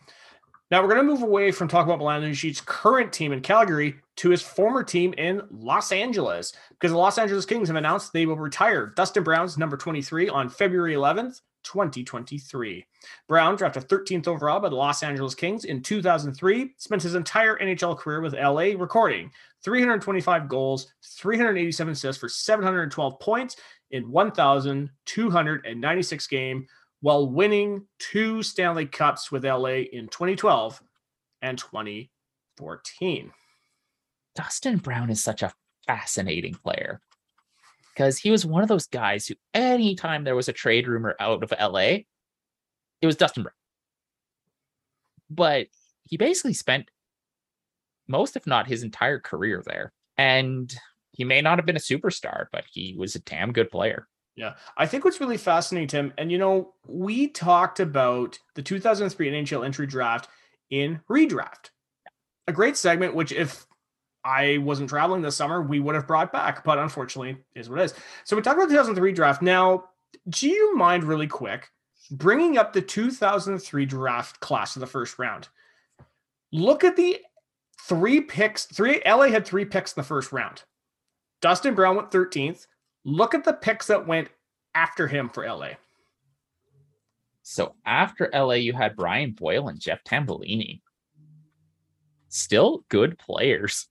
Now we're going to move away from talking about Milan Lucic's current team in Calgary to his former team in Los Angeles because the Los Angeles Kings have announced they will retire Dustin Brown's number 23 on February 11th, 2023. Brown, drafted 13th overall by the Los Angeles Kings in 2003, spent his entire NHL career with LA, recording 325 goals, 387 assists for 712 points in 1,296 game while winning two Stanley Cups with LA in 2012 and 2014. Dustin Brown is such a fascinating player because he was one of those guys who, anytime there was a trade rumor out of LA, it was Dustin Brown. But he basically spent most, if not his entire career there. And he may not have been a superstar, but he was a damn good player. Yeah, I think what's really fascinating, Tim, and you know, we talked about the 2003 NHL entry draft in redraft, a great segment, which if I wasn't traveling this summer, we would have brought back, but unfortunately, is what it is. So we talked about the 2003 draft. Now, do you mind really quick bringing up the 2003 draft class of the first round? Look at the three picks. Three LA had three picks in the first round. Dustin Brown went 13th. Look at the picks that went after him for LA. So after LA, you had Brian Boyle and Jeff Tambellini. Still good players.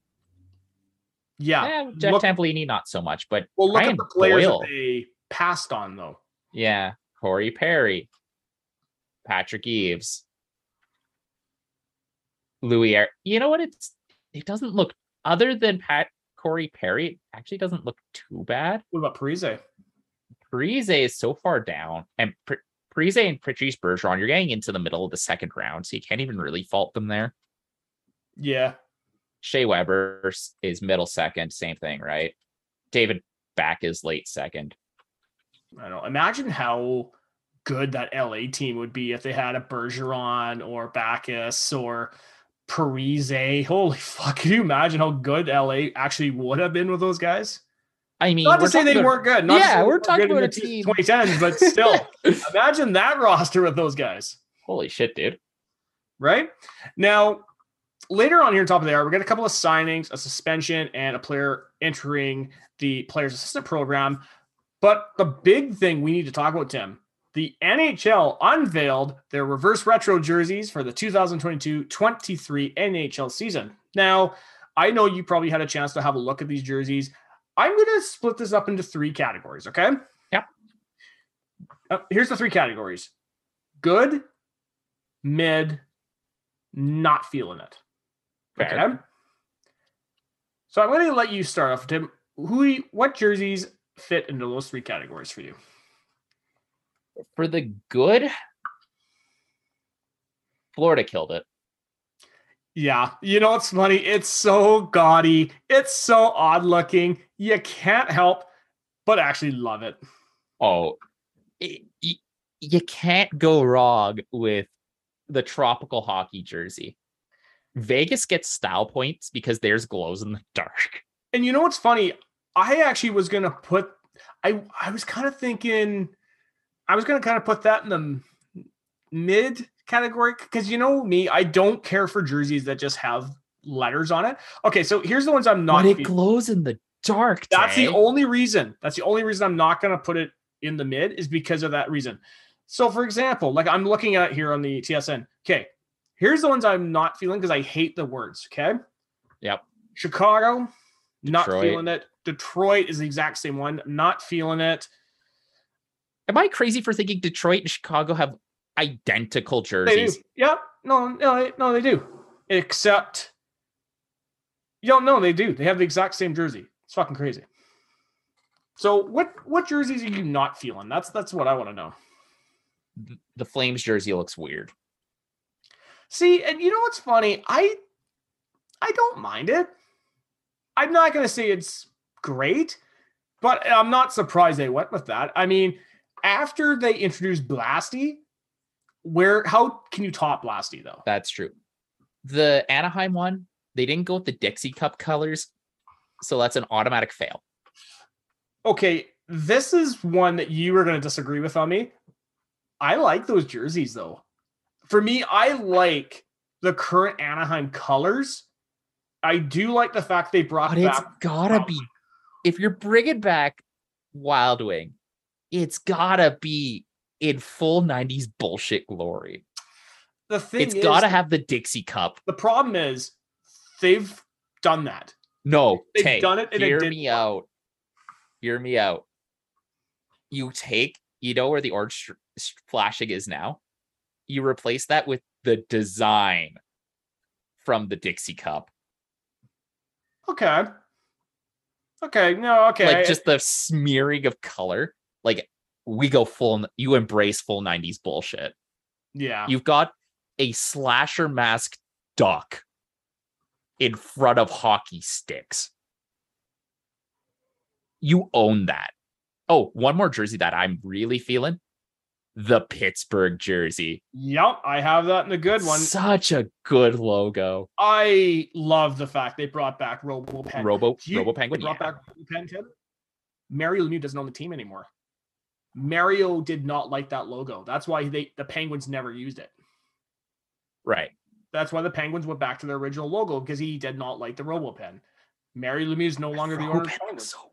Yeah. Yeah, Jeff look- Tambellini, not so much, but Well, look Brian at the players Boyle. that they passed on, though. Yeah, Corey Perry, Patrick Eaves, Louis. Ar- you know what? It's it doesn't look other than Pat Corey Perry. It actually doesn't look too bad. What about Parise? Parise is so far down, and P- Parise and Patrice Bergeron, you're getting into the middle of the second round, so you can't even really fault them there. Yeah. Shea Weber is middle second, same thing, right? David Back is late second. I don't know. Imagine how good that LA team would be if they had a Bergeron or Backes or Parise. Holy (laughs) fuck. Can you imagine how good LA actually would have been with those guys? I mean, Not to say they about- weren't good. Not Yeah, we're talking about a team. 2010s, but (laughs) still, imagine that roster with those guys. Holy shit, dude! right? Now, later on here, on top of the hour, we got a couple of signings, a suspension, and a player entering the players assistant program. But the big thing we need to talk about, Tim, the NHL unveiled their reverse retro jerseys for the 2022 23 NHL season. Now, I know you probably had a chance to have a look at these jerseys. I'm going to split this up into three categories, okay? Yep. Uh, here's the three categories good, mid, not feeling it. Fair. Okay. So I'm going to let you start off, Tim. Who, what jerseys fit into those three categories for you? For the good, Florida killed it. Yeah, you know it's funny? It's so gaudy. It's so odd looking. You can't help but actually love it. Oh, it, you, you can't go wrong with the tropical hockey jersey. Vegas gets style points because theirs glows in the (laughs) dark. And you know what's funny? I actually was gonna put. I I was kind of thinking. I was gonna kind of put that in the mid category because you know me, I don't care for jerseys that just have letters on it. Okay, so here's the ones I'm not. But it glows in the dark. That's the only reason. That's the only reason I'm not going to put it in the mid is because of that reason. So, for example, like I'm looking at here on the TSN. Okay, here's the ones I'm not feeling because I hate the words. Okay. Yep. Chicago, not feeling it. Detroit is the exact same one. Not feeling it. Am I crazy for thinking Detroit and Chicago have identical They jerseys? do. Yep. No, no, they- no, they do. Except, yo, no, they do. They have the exact same jersey. It's fucking crazy. So, what what jerseys are you not feeling? That's that's what I want to know. The Flames jersey looks weird. See, and you know what's funny? I I don't mind it. I'm not going to say it's great, but I'm not surprised they went with that. I mean, after they introduced Blasty, where how can you top Blasty though? That's true. The Anaheim one, they didn't go with the Dixie Cup colors, so that's an automatic fail. Okay, this is one that you are going to disagree with on me. I like those jerseys though. For me, I like the current Anaheim colors. I do like the fact they brought it, But it's back gotta be if you're bringing back Wild Wing, it's gotta be in full 90s bullshit glory. the thing. It's is, gotta have the Dixie Cup. The problem is they've done that. No, They've Tay, done it and hear didn't me work. out. Hear me out. You take, you know where the orange sh- sh- flashing is now? You replace that with the design from the Dixie Cup. Okay. Okay. No. Okay. Like just the smearing of color. Like we go full, you embrace full 90s bullshit. yeah. You've got a slasher mask duck in front of hockey sticks. You own that. Oh, one more jersey that I'm really feeling the Pittsburgh jersey. Yep. I have that in the good one. Such a good logo. I love the fact they brought back Robo Pen. Robo you- Robo Penguin. brought yeah. back Robo Pen, Tim. Mario Lemieux doesn't own the team anymore. Mario did not like that logo. That's why they the Penguins never used it. Right. That's why the Penguins went back to their original logo because he did not like the Robo Pen. Mario Lemieux is no longer the owner. of Robo Pen looks so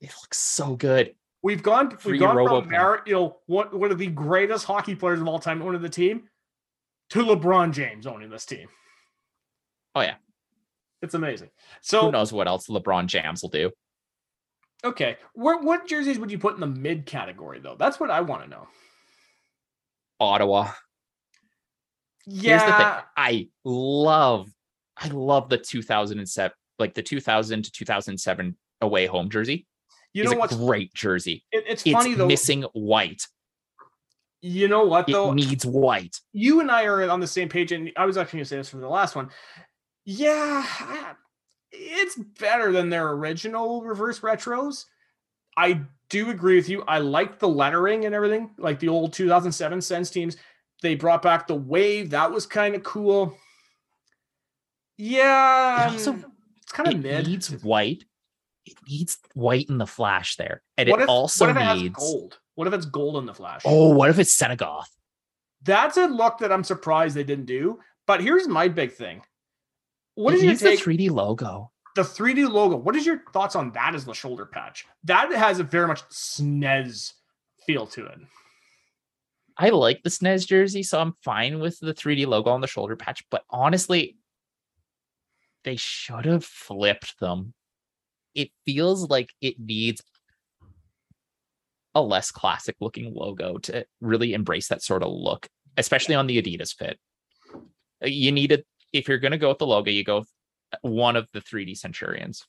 it looks so good. We've gone, Free we've gone Robo from Pen. Mar- you know, one, one of the greatest hockey players of all time owning the team to LeBron James owning this team. Oh, yeah. It's amazing. So who knows what else LeBron James will do? Okay, what, what jerseys would you put in the mid category, though? That's what I want to know. Ottawa. Yeah. Here's the thing. I love, I love the 2007, like the 2000 to 2007 away home jersey. You It's know a what's great jersey. it- it's It's funny, though. missing white. You know what, though? It needs white. you and I are on the same page, and I was actually going to say this for the last one. Yeah, I- it's better than their original reverse retros. I do agree with you. I like the lettering and everything, like the old 2007 Sense teams. They brought back the wave. That was kind of cool. Yeah, It also- um, it's kind of It mid. needs white. It needs white in the flash there, and what it if, also what if it needs. gold? What if it's gold in the flash? Oh, what if it's Senegoth? That's a look that I'm surprised they didn't do. But here's my big thing. What it did you needs take? the 3D logo. the 3D logo. What is your thoughts on that as the shoulder patch? That has a very much SNES feel to it. I like the SNES jersey, so I'm fine with the 3D logo on the shoulder patch. But honestly, they should have flipped them. It feels like it needs a less classic looking logo to really embrace that sort of look, especially on the Adidas fit. You need it if you're going to go with the logo, you go with uh, one of the 3D Centurions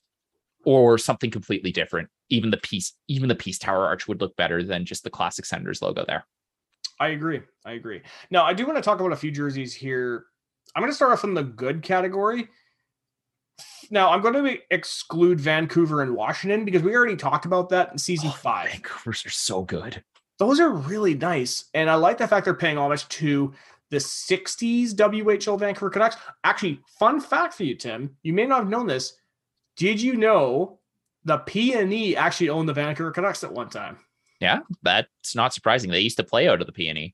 or something completely different. Even the piece, even the Peace Tower arch would look better than just the classic Senators logo there. I agree. I agree. Now, I do want to talk about a few jerseys here. I'm going to start off in the good category. Now, I'm going to exclude Vancouver and Washington because we already talked about that in season Oh, five. Vancouver's are so good. Those are really nice. And I like the fact they're paying homage to the 60s WHL Vancouver Canucks. Actually, fun fact for you, Tim. You may not have known this. Did you know the PNE actually owned the Vancouver Canucks at one time? Yeah, that's not surprising. They used to play out of the PNE.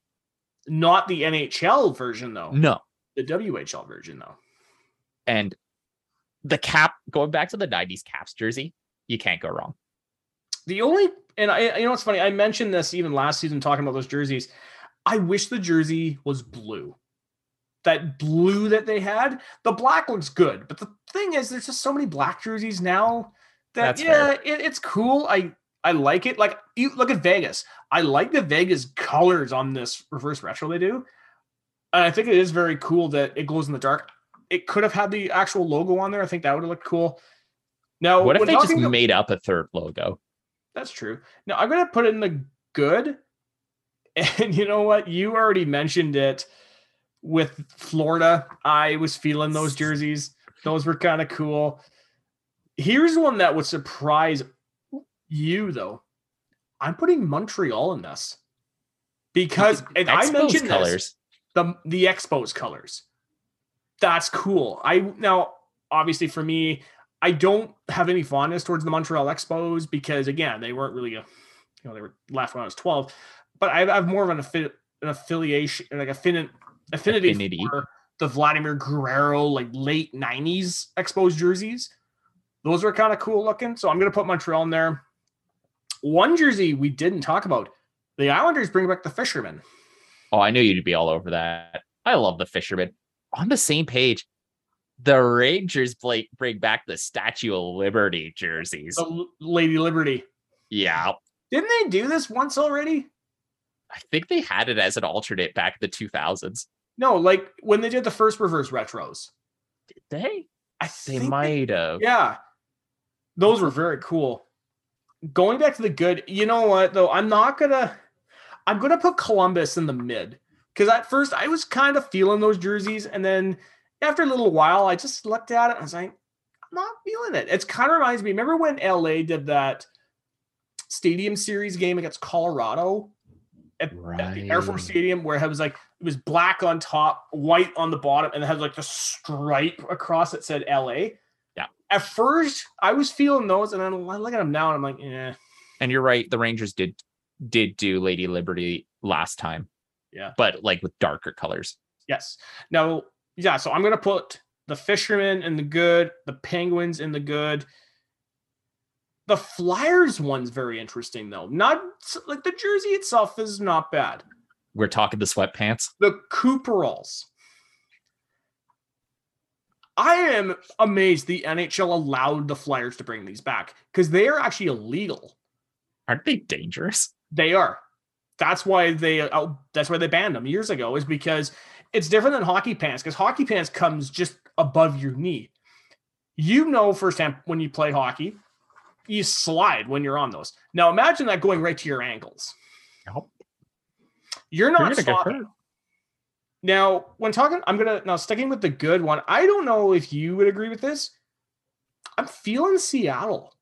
Not the NHL version, though. No, The WHL version, though. and the cap going back to the 90s caps jersey, you can't go wrong. The only and I you know what's funny, I mentioned this even last season talking about those jerseys. I wish the jersey was blue. That blue that they had, the black looks good, but the thing is, there's just so many black jerseys now that That's yeah, it, it's cool. I I like it. Like you look at Vegas. I like the Vegas colors on this reverse retro they do. And I think it is very cool that it glows in the dark. It could have had the actual logo on there. I think that would have looked cool. Now, What if they just about- made up a third logo? that's true. Now I'm gonna put it in the good. And you know what? You already mentioned it with Florida. I was feeling those jerseys. Those were kind of cool. Here's one that would surprise you though. I'm putting Montreal in this because and I mentioned this, colors. the the Expos colors. That's cool. I now obviously for me, I don't have any fondness towards the Montreal Expos because again, they weren't really a you know they were left when I was 12, but I have more of an, affi- an affiliation like affin- affinity, Affinity. for the Vladimir Guerrero like late 90s Expos jerseys. Those were kind of cool looking, so I'm gonna put Montreal in there. One jersey we didn't talk about. The Islanders bring back the Fisherman. Oh, I knew you'd be all over that. I love the fisherman. On the same page, the Rangers bla- bring back the Statue of Liberty jerseys. the Lady Liberty. Yeah, Didn't they do this once already? I think they had it as an alternate back in the 2000s. No, like when they did the first reverse retros. Did they? I They might have. yeah. Those were very cool. Going back to the good, you know what though? I'm not gonna I'm gonna put Columbus in the mid. Because at first I was kind of feeling those jerseys, and then after a little while, I just looked at it and I was like, I'm not feeling it. It's kind of reminds me. Remember when LA did that Stadium Series game against Colorado at, at the Air Force Stadium, where it was like it was black on top, white on the bottom, and it had like the stripe across that said LA. Yeah. At first, I was feeling those, and then I look at them now, and I'm like, yeah, And you're right. The Rangers did did do Lady Liberty last time. Yeah. But like with darker colors. yes. Now, yeah. So I'm gonna put the Fishermen in the good, the Penguins in the good. The Flyers one's very interesting though. Not like the jersey itself is not bad. We're talking the sweatpants. the Cooperalls. I am amazed the NHL allowed the Flyers to bring these back because they are actually illegal. Aren't they dangerous? They are. That's why they. Uh, that's why they banned them years ago. Is because it's different than hockey pants. Because hockey pants comes just above your knee. You know firsthand when you play hockey, you slide when you're on those. Now imagine that going right to your ankles. Yep. You're You're not gonna get stopping. hurt. Now, when talking, I'm gonna now sticking with the good one. I don't know if you would agree with this. I'm feeling Seattle.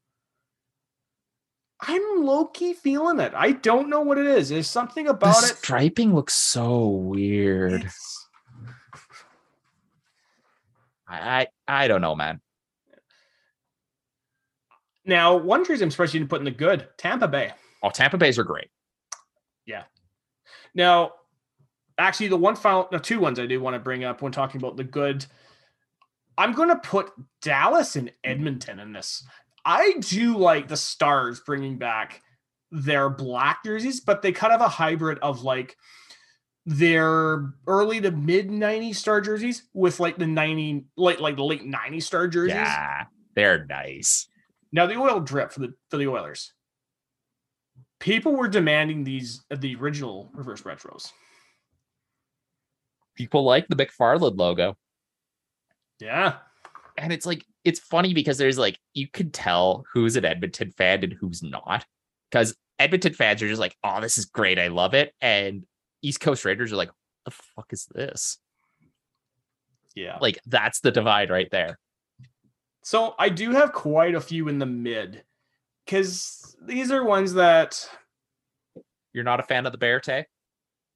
I'm low key feeling it. I don't know what it is. There's something The about it. striping looks so weird. It's- I, I I don't know, man. Now, one jersey I'm surprised you didn't put in the good. Tampa Bay. Oh, Tampa Bay's are great. Yeah. Now, actually, the one final, the two ones I do want to bring up when talking about the good. I'm going to put Dallas and Edmonton in this. I do like the Stars bringing back their black jerseys, but they kind of a hybrid of like their early to mid 90s star jerseys with like the 90 like like the late 90s star jerseys. Yeah, they're nice. Now the oil drip for the for the Oilers. People were demanding these uh, the original reverse retros. People like the McFarlane logo. Yeah. And it's like it's funny because there's like you can tell who's an Edmonton fan and who's not. Because Edmonton fans are just like, oh, this is great. I love it. And East Coast Raiders are like, the fuck is this? Yeah. Like that's the divide right there. So I do have quite a few in the mid because these are ones that You're not a fan of the Bear Tay?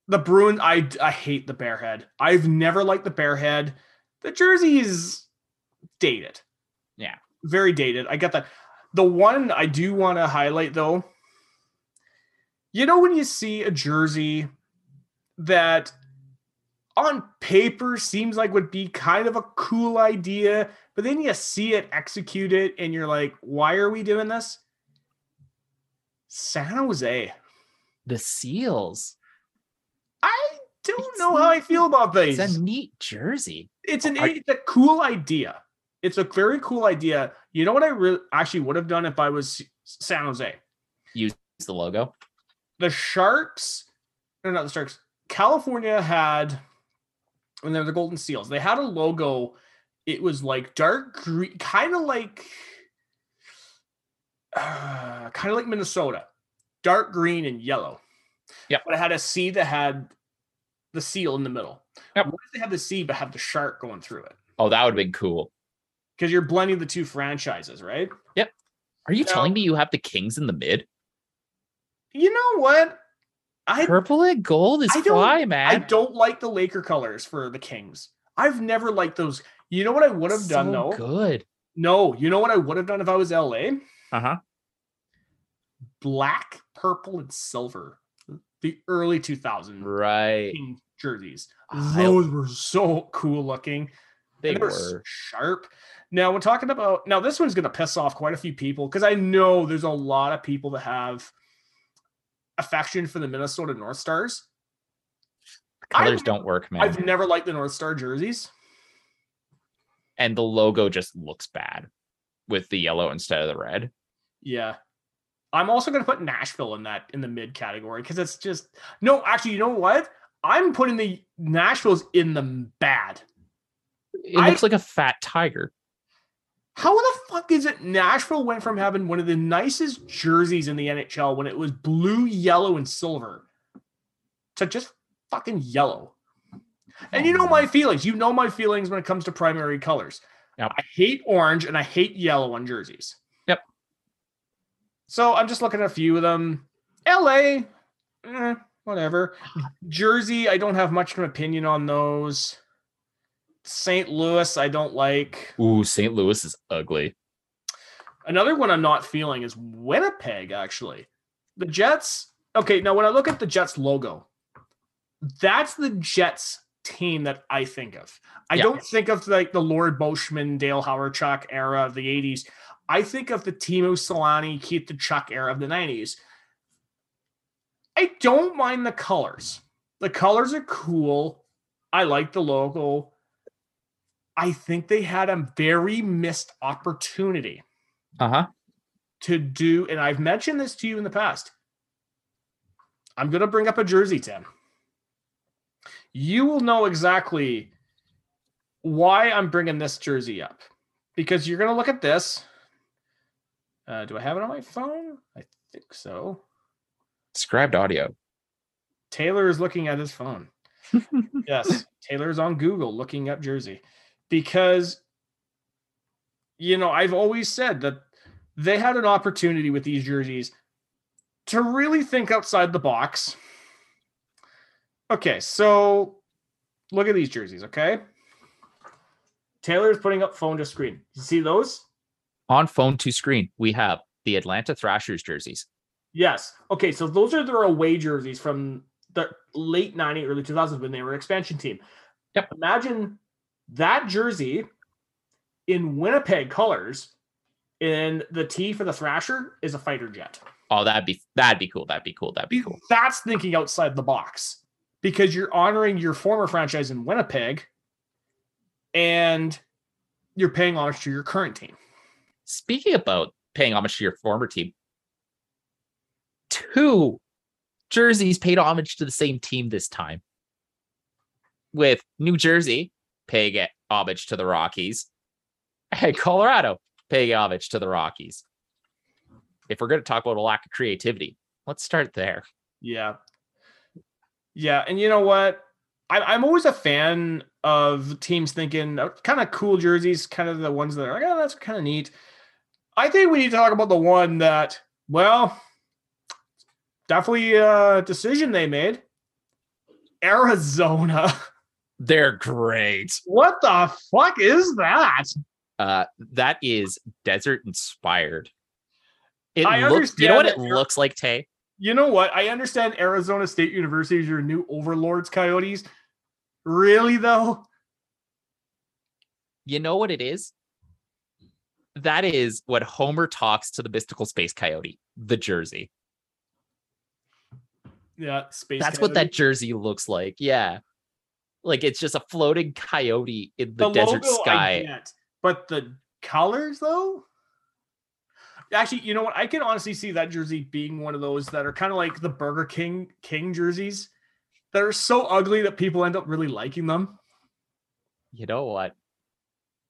the Bruins. I I hate the Bearhead. I've never liked the Bearhead. The jersey is dated. Yeah. very dated. I get that. The one I do want to highlight though, you know when you see a jersey that on paper seems like would be kind of a cool idea, but then you see it executed and you're like, why are we doing this? San Jose. The seals. I don't It's know how I feel about these. It's a neat jersey. It's an Are- it's a cool idea. It's a very cool idea. You know what I really actually would have done if I was San Jose? Use the logo. The Sharks, or not the Sharks. California had when they're the Golden Seals. They had a logo. It was like dark green, kind of like, uh, kind of like Minnesota, dark green and yellow. Yeah. But it had a C that had the seal in the middle. Yep. What if they have the C but have the shark going through it? Oh, that would have been cool. because you're blending the two franchises, right? Yep. Are you telling me you have the Kings in the mid? You know what? I Purple and gold is I fly, I don't like the Laker colors for the Kings. I've never liked those. You know what I would have done though? Good. No, you know what I would have done if I was LA? Uh-huh. Black, purple, and silver. The early 2000 Right. King jerseys. Those were so cool looking. They they were were. sharp. Now we're talking about now this one's gonna piss off quite a few people because I know there's a lot of people that have affection for the Minnesota North Stars. Colors I've, don't work, man. I've never liked the North Star jerseys. And the logo just looks bad with the yellow instead of the red. Yeah. I'm also gonna put Nashville in that in the mid category because it's just no, actually, you know what? I'm putting the Nashville's in the bad. It I- looks like a fat tiger. How the fuck is it Nashville went from having one of the nicest jerseys in the NHL when it was blue, yellow, and silver to just fucking yellow? And you know my feelings. You know my feelings when it comes to primary colors. Yep. I hate orange and I hate yellow on jerseys. Yep. So I'm just looking at a few of them. LA, eh, whatever. Jersey, I don't have much of an opinion on those. St. Louis, I don't like. Ooh, St. Louis is ugly. Another one I'm not feeling is Winnipeg, actually. The Jets. Okay, now when I look at the Jets logo, that's the Jets team that I think of. I Yeah. don't think of like the Laurie Boschman, Dale Hawerchuk era of the 80s. I think of the Teemu Selanne, Keith Tkachuk era of the 90s. I don't mind the colors. The colors are cool. I like the logo. I think they had a very missed opportunity Uh-huh. to do, and I've mentioned this to you in the past. I'm going to bring up a jersey, Tim. You will know exactly why I'm bringing this jersey up because you're going to look at this. Uh, do I have it on my phone? I think so. Described audio. Taylor is looking at his phone. (laughs) yes, Taylor's on Google looking up jersey because you know, I've always said that they had an opportunity with these jerseys to really think outside the box. Okay, so look at these jerseys, okay? Taylor's putting up phone to screen. You see those? On phone to screen, we have the Atlanta Thrashers jerseys. Yes. Okay, so those are their away jerseys from the late 90s, early 2000s when they were an expansion team. Yep. Imagine that jersey in Winnipeg colors, and the T for the Thrasher is a fighter jet. Oh, that'd be that'd be cool. That'd be cool. That'd be cool. That's thinking outside the box because you're honoring your former franchise in Winnipeg and you're paying homage to your current team. Speaking about paying homage to your former team, two jerseys paid homage to the same team this time. With New Jersey paying homage to the Rockies and Colorado paying homage to the Rockies. If we're going to talk about a lack of creativity, let's start there. Yeah. Yeah. And you know what? I, am always a fan of teams thinking kind of cool jerseys, kind of the ones that are like, oh, that's kind of neat. I think we need to talk about the one that, well, definitely a decision they made. Arizona. (laughs) They're great. What the fuck is that? Uh, that is desert inspired. It I looks. You know what it looks like, Tay? You know what? I understand Arizona State University is your new overlords, Coyotes. Really though? You know what it is? That is what Homer talks to the mystical space coyote, the jersey. Yeah, space. That's coyote. what that jersey looks like. Yeah. Like it's just a floating coyote in the, the desert sky. But the colors though? Actually, you know what? I can honestly see that jersey being one of those that are kind of like the Burger King King jerseys that are so ugly that people end up really liking them. You know what?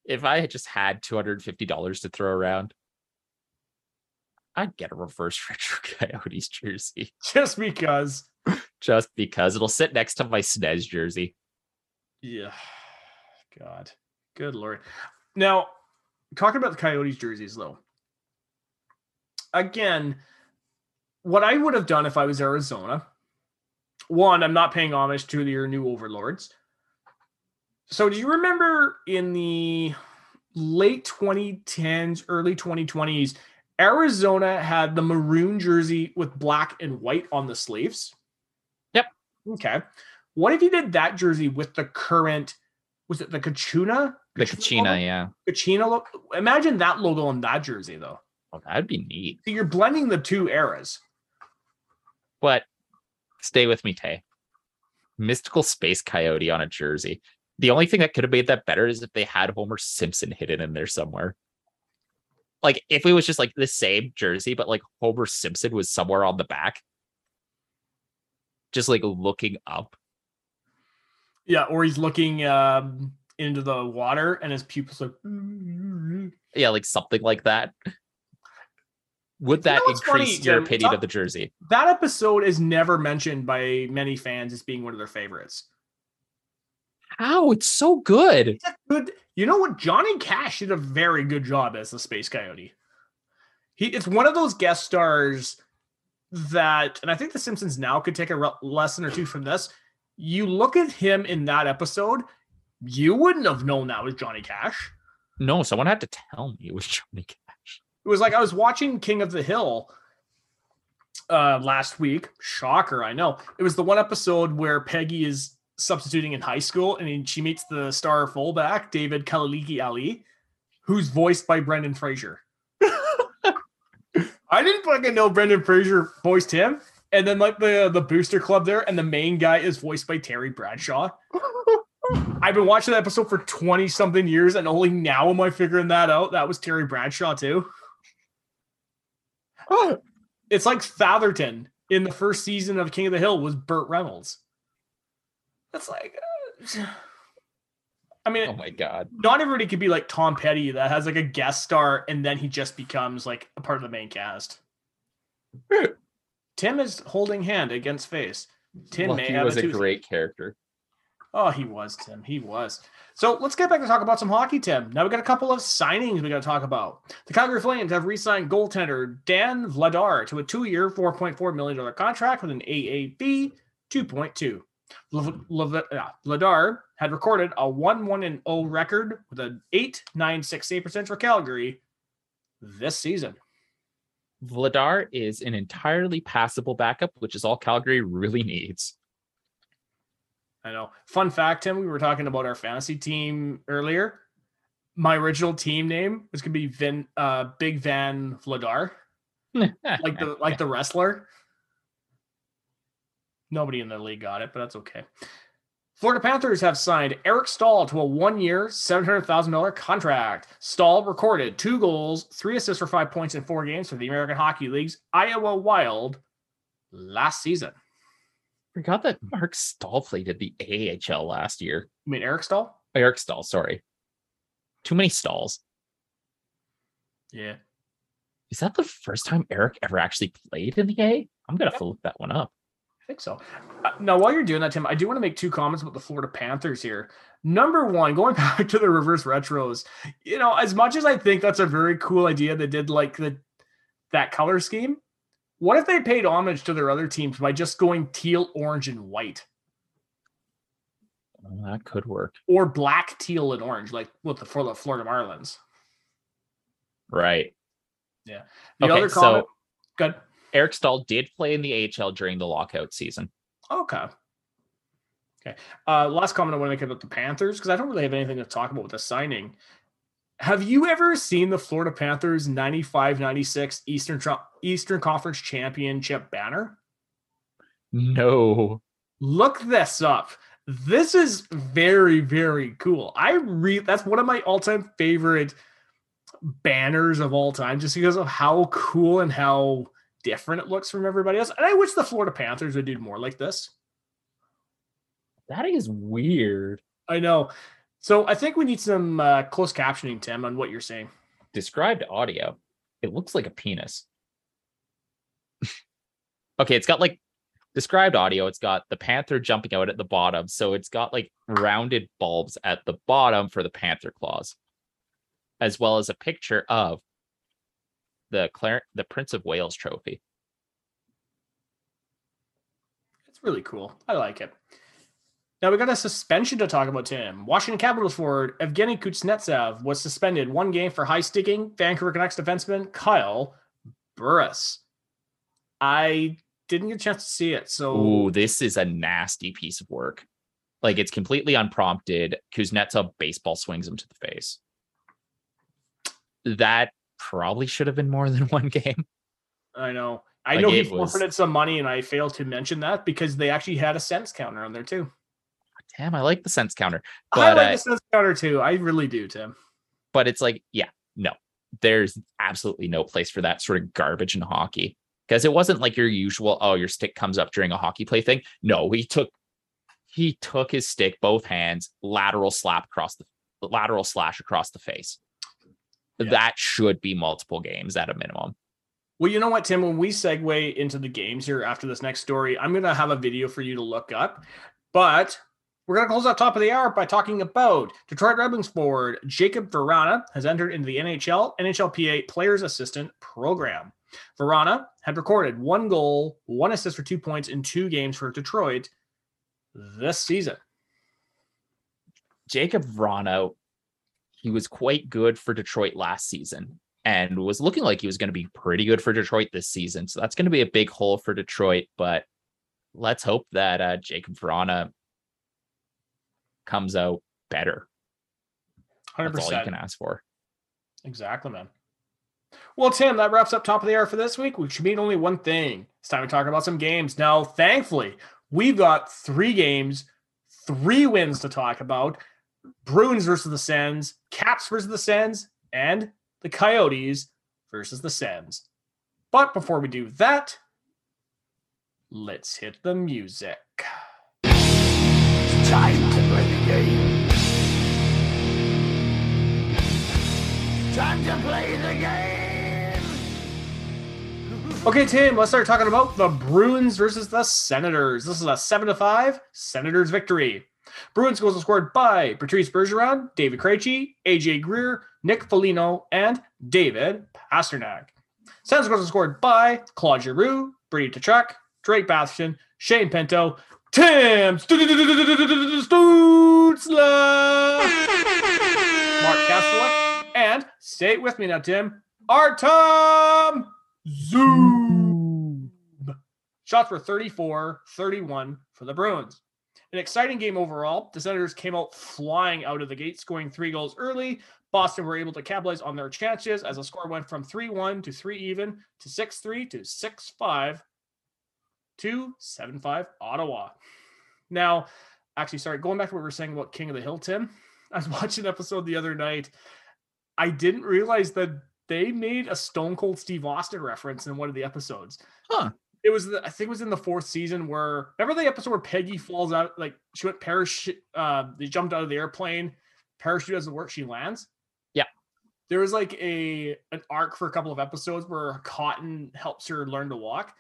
If I had just had $250 to throw around, I'd get a reverse (laughs) retro coyotes jersey. (laughs) Just because. just because it'll sit next to my SNES jersey. Yeah. God. Good lord. Now, talking about the Coyotes jerseys though. Again, what I would have done if I was Arizona one, I'm not paying homage to your new overlords. So, do you remember in the late 2010s, early 2020s, Arizona had the maroon jersey with black and white on the sleeves? Yep. Okay. What if you did that jersey with the current? Was it the Kachuna? The Kachina, yeah. Kachina look. Imagine that logo on that jersey, though. Oh, that'd be neat. So you're blending the two eras. But Stay with me, Tay. Mystical Space Coyote on a jersey. The only thing that could have made that better is if they had Homer Simpson hidden in there somewhere. Like if it was just like the same jersey, but like Homer Simpson was somewhere on the back, just like looking up. Yeah, or he's looking um, into the water and his pupils like. Yeah, like something like that would that you know increase funny, your opinion of the jersey? That episode is never mentioned by many fans as being one of their favorites. How? It's so good. It's good. You know what? Johnny Cash did a very good job as the Space Coyote. He it's one of those guest stars that, and I think The Simpsons now could take a re- lesson or two from this. You look at him in that episode, you wouldn't have known that was Johnny Cash. No, someone had to tell me it was Johnny Cash. It was like I was watching King of the Hill uh last week. Shocker, I know. It was the one episode where Peggy is substituting in high school and she meets the star fullback, David Kalaiki Ali, who's voiced by Brendan Fraser. (laughs) I didn't fucking know Brendan Fraser voiced him. And then like the the booster club there, and the main guy is voiced by Terry Bradshaw. (laughs) I've been watching that episode for 20 something years, and only now am I figuring that out. That was Terry Bradshaw too. (gasps) it's like Thatherton in the first season of King of the Hill was Burt Reynolds. That's like, uh, I mean, oh my god, not everybody could be like Tom Petty that has like a guest star and then he just becomes like a part of the main cast. (laughs) Tim is holding hand against face. Tim may have was a, a great character. Oh, he was Tim. He was. So let's get back to talk about some hockey, Tim. Now we got a couple of signings we got to talk about. The Calgary Flames have re-signed goaltender Dan Vladar to a two-year, $4.4 million contract with an AAV 2.2. Vladar had recorded a 1-1 0 record with an 8.96 save percentage for Calgary this season. Vladar is an entirely passable backup, which is all Calgary really needs. I know. Fun fact, Tim, we were talking about our fantasy team earlier. my original team name was gonna be Vin uh Big Van Vladar, (laughs) like the like the wrestler. Nobody in the league got it, but that's okay. Florida Panthers have signed Eric Staal to a hundred thousand dollar contract. Staal recorded two goals, three assists for five points in four games for the American Hockey League's Iowa Wild last season. Forgot that Mark Staal played at the AHL last year. I mean Eric Staal? Eric Staal, sorry. Too many stalls. Yeah. Is that the first time Eric ever actually played in the A? I'm gonna have to look that one up. I think so. Uh, now, while you're doing that, Tim, I do want to make two comments about the Florida Panthers here. Number one, going (laughs) back to the reverse retros, you know, as much as I think that's a very cool idea, they did like the that color scheme. What if they paid homage to their other teams by just going teal, orange, and white, Oh, that could work. or black, teal, and orange, like with the for the Florida Marlins? Right. Yeah. The Okay, other comment, so- good. Eric Staal did play in the AHL during the lockout season. Okay. Okay. Uh, last comment I want to make about the Panthers because I don't really have anything to talk about with the signing. Have you ever seen the Florida Panthers 95 96 Eastern, Eastern Conference Championship banner? No. Look this up. This is very, very cool. I read that's one of my all time favorite banners of all time just because of how cool and how different it looks from everybody else. And I wish the Florida Panthers would do more like this. That is weird. I know. So I think we need some uh, closed captioning, Tim, on what you're saying. Described audio. It looks like a penis. (laughs) okay, it's got like described audio. It's got the panther jumping out at the bottom. So it's got like rounded bulbs at the bottom for the panther claws, as well as a picture of the Clar- the Prince of Wales trophy. It's really cool. I like it. Now we got a suspension to talk about, Tim. Washington Capitals forward Evgeny Kuznetsov was suspended one game for high sticking Vancouver Canucks defenseman Kyle Burroughs. I didn't get a chance to see it, so Ooh, this is a nasty piece of work. Like it's completely unprompted. Kuznetsov baseball swings him to the face. That probably should have been more than (laughs) one game. I know. I Like, know he was- forfeited some money, and I failed to mention that because they actually had a sense counter on there too. Damn, I like the sense counter. I But like uh, the sense counter too. I really do, Tim. but it's like, yeah, no, there's absolutely no place for that sort of garbage in hockey. Because it wasn't like your usual, oh, your stick comes up during a hockey play thing. No, he took he took his stick, both hands, lateral slap across the lateral slash across the face. Yeah. That should be multiple games at a minimum. Well, you know what, Tim? When we segue into the games here after this next story, I'm going to have a video for you to look up. But we're going to close out top of the hour by talking about Detroit Red Wings forward Jakub Vrana has entered into the NHL NHLPA Players Assistant Program. Verana had recorded one goal, one assist for two points in two games for Detroit this season. Jakub Vrana, he was quite good for Detroit last season and was looking like he was going to be pretty good for Detroit this season. So that's going to be a big hole for Detroit. But let's hope that uh, Jakub Vrana comes out better. 100%. That's all you can ask for. Exactly, man. Well, Tim, that wraps up top of the hour for this week. We should mean only one thing. It's time to talk about some games. Now, thankfully, we've got three games, three wins to talk about. Bruins versus the Sens, Caps versus the Sens, and the Coyotes versus the Sens. But before we do that, let's hit the music. Time Time to play the game. Okay, Tim, let's start talking about the Bruins versus the Senators. This is a 7 to 5 Senators victory. Bruins goals were scored by Patrice Bergeron, David Krejci, AJ Greer, Nick Foligno, and David Pastrnak. Senators goals were scored by Claude Giroux, Brady Tkachuk, Drake Batherson, Shane Pinto, Tim Stutzle, Mark Kastelic, and it with me now, Tim, Artem Zub. Shots were 34 31 for the Bruins. An exciting game overall. The Senators came out flying out of the gate, scoring three goals early. Boston were able to capitalize on their chances as the score went from 3 1 to 3 even to 6 3 to 6 5 to 7 5 Ottawa. Now, actually, sorry, going back to what we were saying about King of the Hill, Tim, (laughs) I was watching an episode the other night. I didn't realize that they made a Stone Cold Steve Austin reference in one of the episodes. Huh. It was, the, I think it was in the fourth season where, remember the episode where Peggy falls out, like she went parachute, uh, they jumped out of the airplane, parachute doesn't work, she lands? Yeah. There was like a an arc for a couple of episodes where Cotton helps her learn to walk.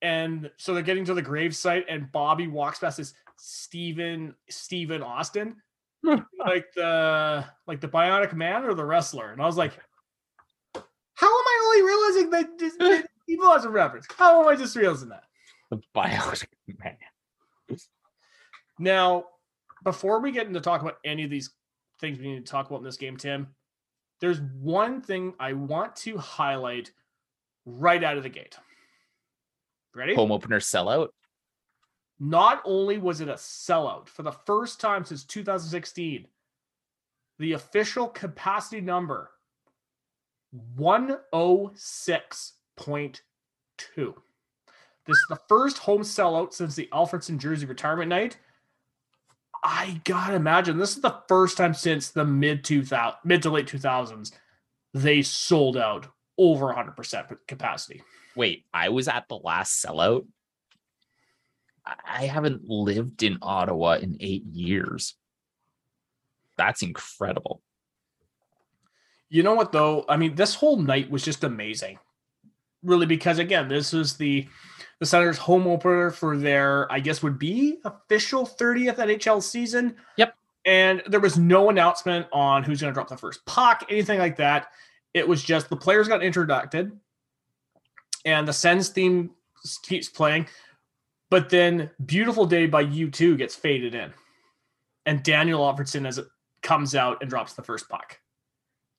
And so they're getting to the gravesite and Bobby walks past this Stephen Stephen Austin, (laughs) like the like the Bionic Man or the wrestler. And I was like, how am I only realizing that this (laughs) that Steve Austin reference? How am I just realizing that? The bionic man. Now, before we get into talk about any of these things we need to talk about in this game, Tim, there's one thing I want to highlight right out of the gate. Ready? Home opener sellout. Not only was it a sellout for the first time since 2016, the official capacity number 106.2. This is the first home sellout since the Alfredsson Jersey retirement night. I gotta imagine this is the first time since the mid 2000 mid to late 2000s they sold out over 100% capacity. Wait, I was at the last sellout. I haven't lived in Ottawa in eight years. That's incredible. You know what though? I mean, this whole night was just amazing. Really, because again, this is the the Senators home opener for their, I guess, would be official 30th NHL season. Yep. And there was no announcement on who's going to drop the first puck, anything like that. It was just the players got introduced, and the Sens theme keeps playing. But then "Beautiful Day" by U2 gets faded in, and Daniel Alfredsson as it comes out and drops the first puck.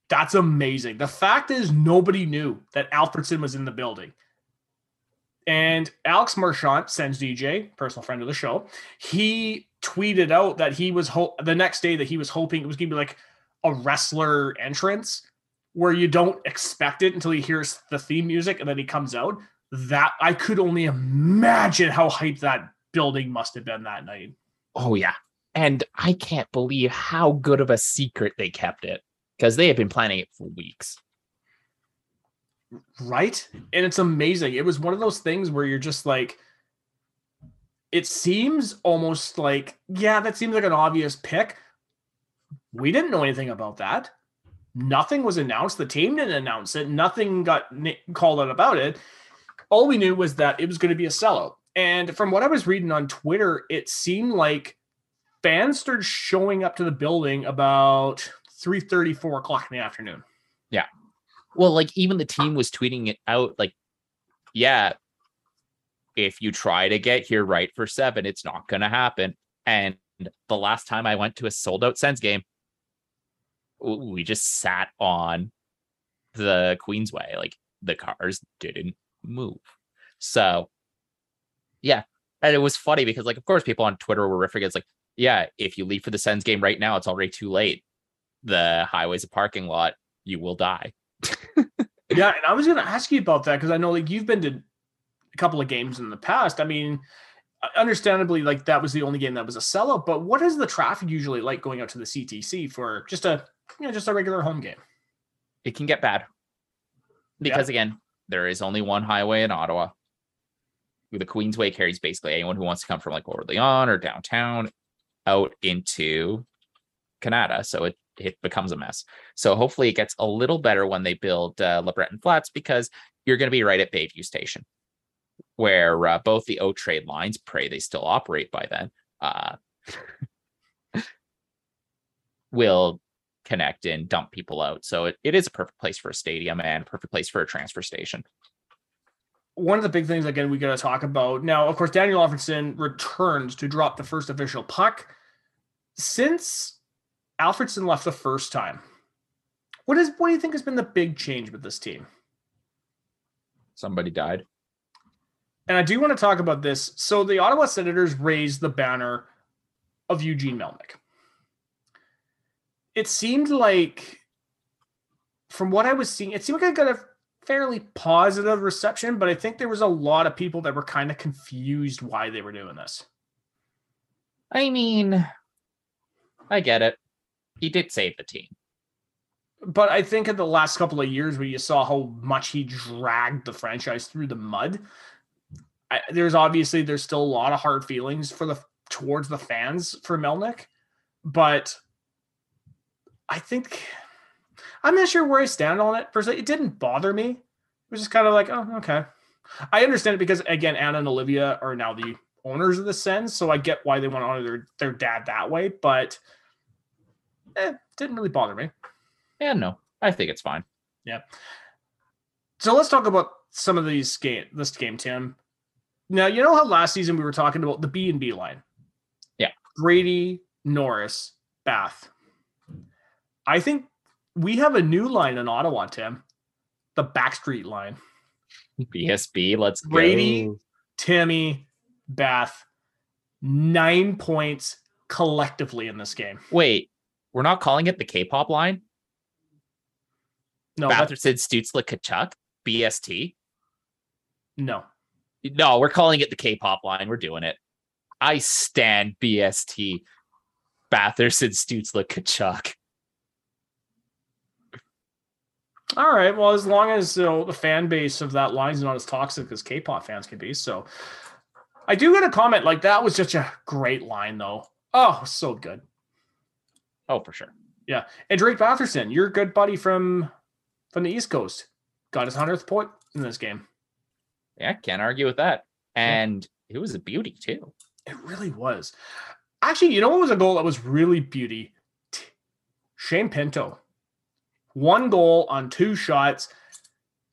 That's amazing. The fact is, nobody knew that Alfredsson was in the building. And Alex Marchant, sends DJ, personal friend of the show, he tweeted out that he was ho- the next day that he was hoping it was going to be like a wrestler entrance where you don't expect it until he hears the theme music and then he comes out. That I could only imagine how hyped that building must have been that night. Oh yeah. And I can't believe how good of a secret they kept it because they have been planning it for weeks. Right? And it's amazing. It was one of those things where you're just like, it seems almost like, yeah, that seems like an obvious pick. We didn't know anything about that. Nothing was announced. The team didn't announce it. Nothing got called out about it. All we knew was that it was going to be a sellout. And from what I was reading on Twitter, it seemed like fans started showing up to the building about 3 4 o'clock in the afternoon. Yeah. Well, like even the team was tweeting it out like, yeah, if you try to get here right for seven, it's not going to happen. And the last time I went to a sold out Sens game, we just sat on the Queensway. Like the cars didn't move. So, yeah. And it was funny because, like, of course, people on Twitter were riffing. It's like, yeah, if you leave for the Sens game right now, it's already too late. The highway's a parking lot. You will die. (laughs) yeah, and I was going to ask you about that because I know like you've been to a couple of games in the past. I mean, understandably, like that was the only game that was a sellout. But what is the traffic usually like going out to the CTC for just a you know just a regular home game? it can get bad because again there is only one highway in ottawa. The queensway carries basically anyone who wants to come from like orleans or downtown out into kanata so it it becomes a mess. So hopefully it gets a little better when they build uh, lebreton flats because you're going to be right at bayview station where uh, both the o train lines pray they still operate by then uh, (laughs) will connect and dump people out. So it, it is a perfect place for a stadium and a perfect place for a transfer station. One of the big things again we got to talk about now. Of course, Daniel Alfredsson returns to drop the first official puck since Alfredsson left the first time. What is what do you think has been the big change with this team? Somebody died. And I do want to talk about this. So the Ottawa Senators raised the banner of Eugene Melnyk. It seemed like, from what I was seeing, it seemed like I got a fairly positive reception, but I think there was a lot of people that were kind of confused why they were doing this. I mean, I get it. He did save the team. But I think in the last couple of years, where you saw how much he dragged the franchise through the mud, I, there's obviously there's still a lot of hard feelings for the towards the fans for Melnyk, but I think I'm not sure where I stand on it. Personally, it didn't bother me. It was just kind of like, oh, okay. I understand it because again, Anna and Olivia are now the owners of the Sens, so I get why they want to honor their their dad that way. But eh, didn't really bother me. Yeah, no, I think it's fine. Yeah. So let's talk about some of these game this game, Tim. Now you know how last season we were talking about the B and B line. Yeah. Grady, Norris, Bath. I think we have a new line in Ottawa, Tim. The Backstreet line. BSB, let's Brady. go. Timmy, Bath, nine points collectively in this game. Wait, we're not calling it the K-pop line. No, Batherson, Stutzle, Tkachuk, BST. no. No, we're calling it the K-pop line. We're doing it. I stand BST. Batherson, Stutzle, Tkachuk. All right. Well, as long as you know, the fan base of that line is not as toxic as K-pop fans can be. So, I do get a comment like that was such a great line, though. Oh, so good. Oh, for sure. Yeah, and Drake Batherson, your good buddy from from the East Coast, got his hundredth point in this game. Yeah, can't argue with that. And it was a beauty too. It really was. Actually, you know what was a goal that was really beauty? Shane Pinto. One goal on two shots.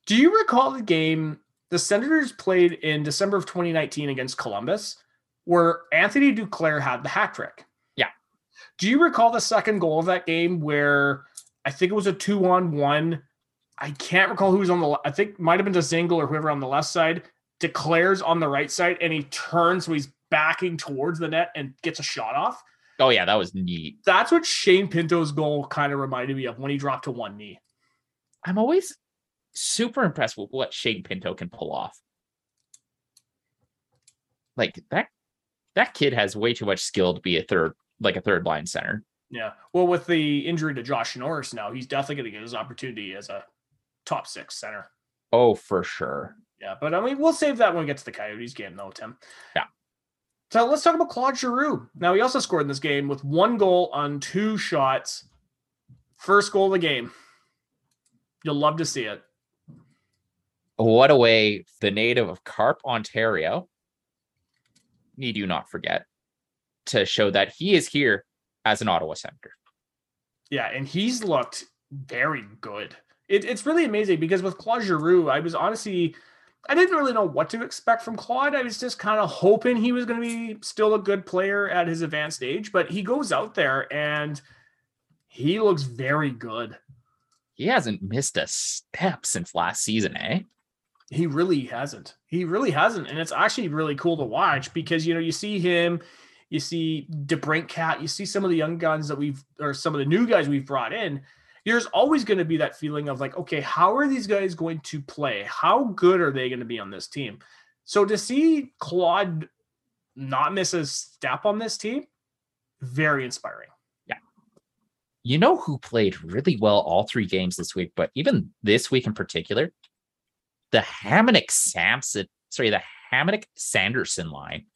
Do you recall the game the Senators played in December of 2019 against Columbus where Anthony Duclair had the hat trick? Yeah. Do you recall the second goal of that game where I think it was a two on one? I can't recall who was on the I think might have been Zingle or whoever on the left side Duclair's on the right side and he turns so he's backing towards the net and gets a shot off. Oh yeah, that was neat. That's what Shane Pinto's goal kind of reminded me of when he dropped to one knee. I'm always super impressed with what Shane Pinto can pull off. Like that that kid has way too much skill to be a third like a third line center. Yeah. Well, with the injury to Josh Norris now, he's definitely going to get his opportunity as a top six center. Oh, for sure. Yeah, but I mean, we'll save that when we get to the Coyotes game, though, Tim. Yeah. So let's talk about Claude Giroux. Now, he also scored in this game with one goal on two shots. First goal of the game. You'll love to see it. What a way the native of Carp, Ontario, need you not forget, to show that he is here as an Ottawa Senator. Yeah, and he's looked very good. It, it's really amazing because with Claude Giroux, I was honestly, I didn't really know what to expect from Claude. I was just kind of hoping he was going to be still a good player at his advanced age, but he goes out there and he looks very good. He hasn't missed a step since last season, eh? He really hasn't. He really hasn't. And it's actually really cool to watch because, you know, you see him, you see DeBrincat, you see some of the young guns that we've, or some of the new guys we've brought in. There's always going to be that feeling of like, okay, how are these guys going to play? How good are they going to be on this team? So to see Claude not miss a step on this team, very inspiring. Yeah. You know who played really well all three games this week, but even this week in particular? The Hamonic Samson, sorry, the Hamonic Sanderson line.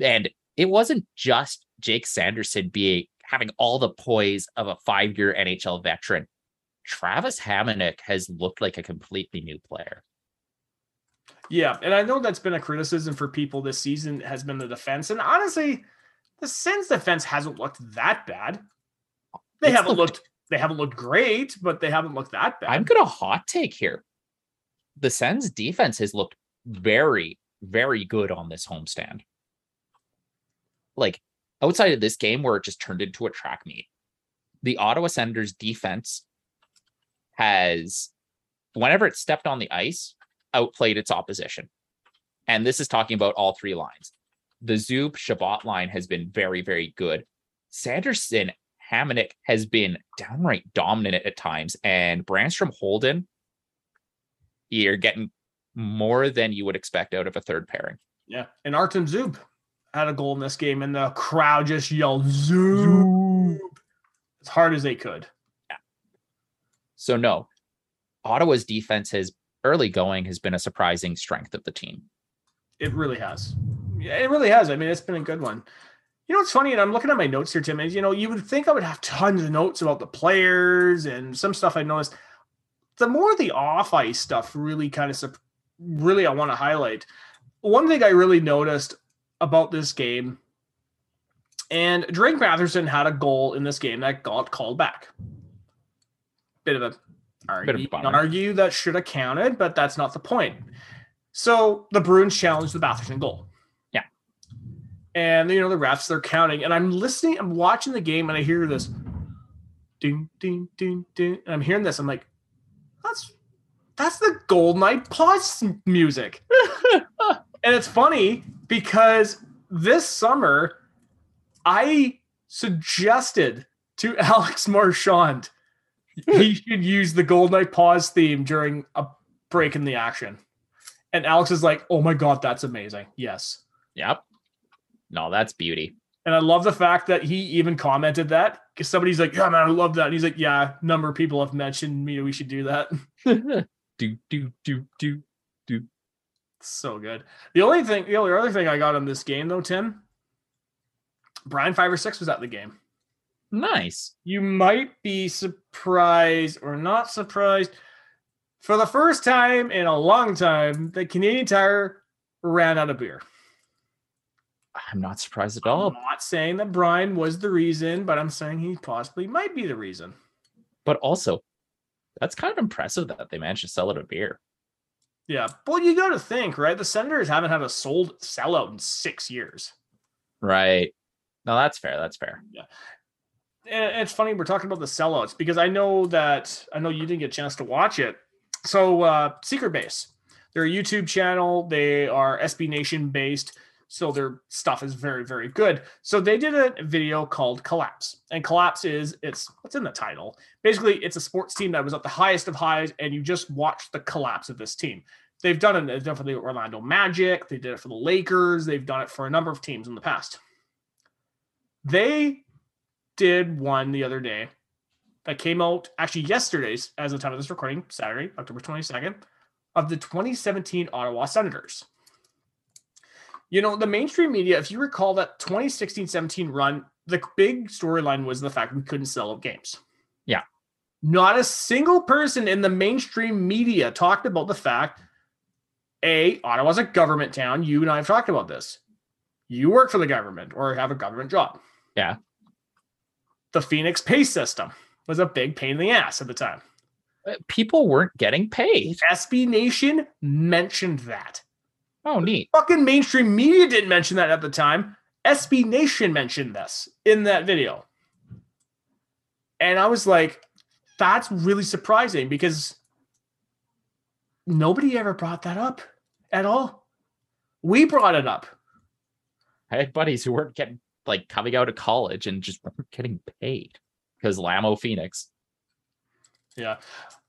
And it wasn't just Jake Sanderson being having all the poise of a five-year NHL veteran. Travis Hamonic has looked like a completely new player. Yeah, and I know that's been a criticism for people this season has been the defense, and honestly, the Sens defense hasn't looked that bad. They It's haven't looked- looked they haven't looked great, but they haven't looked that bad. I'm gonna hot take here. The Sens defense has looked very, very good on this homestand. Like outside of this game where it just turned into a track meet, the Ottawa Senators defense has, whenever it stepped on the ice, outplayed its opposition. And this is talking about all three lines. the Zub Chabot line has been very, very good. Sanderson Hamonic has been downright dominant at times, and Brannstrom Holden, you're getting more than you would expect out of a third pairing. Yeah. And Artem Zub had a goal in this game, and the crowd just yelled Zub as hard as they could. Yeah. So no, Ottawa's defense has early going has been a surprising strength of the team. It really has. It really has. I mean, it's been a good one. You know what's funny, and I'm looking at my notes here, Tim. Is you know you would think I would have tons of notes about the players and some stuff I noticed. The more the off ice stuff really kind of sup- really I want to highlight. One thing I really noticed about this game, and Drake Batherson had a goal in this game that got called back. Bit of a argue, Bit of argue that should have counted, but that's not the point. So the Bruins challenged the Batherson goal. Yeah. And you know the refs they're counting, and I'm listening, I'm watching the game, and I hear this ding ding ding ding. And I'm hearing this. I'm like, that's that's the GoldenEye pause music. (laughs) and it's funny because this summer I suggested to (laughs) Alex Marchand he hmm. should use the GoldenEye pause theme during a break in the action. And Alex is like, "Oh my god, that's amazing." Yes. Yep. No, that's beauty. And I love the fact that he even commented that because somebody's like, "Yeah, man, I love that." And he's like, "Yeah, a number of people have mentioned me. We should do that." (laughs) Do do do do do. So good. The only thing, the only other thing I got on this game though, Tim, Brian five or six was at the game. Nice. You might be surprised or not surprised. For the first time in a long time, the Canadian Tire ran out of beer. I'm not surprised at all. I'm not saying that Brian was the reason, but I'm saying he possibly might be the reason. But also, that's kind of impressive that they managed to sell it a beer. Yeah, well, you got to think, right? The Senators haven't had a sold sellout in six years. Right. No, that's fair. That's fair. Yeah. And it's funny we're talking about the sellouts because I know that I know you didn't get a chance to watch it. So uh Secret Base, they're a YouTube channel. They are SB Nation based, so their stuff is very very good. So they did a video called Collapse, and Collapse is it's what's in the title. Basically, it's a sports team that was at the highest of highs, and you just watch the collapse of this team. They've done it for the Orlando Magic. They did it for the Lakers. They've done it for a number of teams in the past. They did one the other day that came out actually yesterday's as the time of this recording, Saturday, October 22nd, of the 2017 Ottawa Senators. You know, the mainstream media, if you recall that 2016 17 run, the big storyline was the fact we couldn't sell out games. Yeah. Not a single person in the mainstream media talked about the fact A, Ottawa's a government town. You and I have talked about this. You work for the government or have a government job. Yeah. The Phoenix pay system was a big pain in the ass at the time. People weren't getting paid. SB Nation mentioned that. Oh, neat. Fucking mainstream media didn't mention that at the time. SB Nation mentioned this in that video. And I was like, that's really surprising because nobody ever brought that up at all. We brought it up. I had buddies who weren't getting like coming out of college and just weren't getting paid because Lamo Phoenix. Yeah.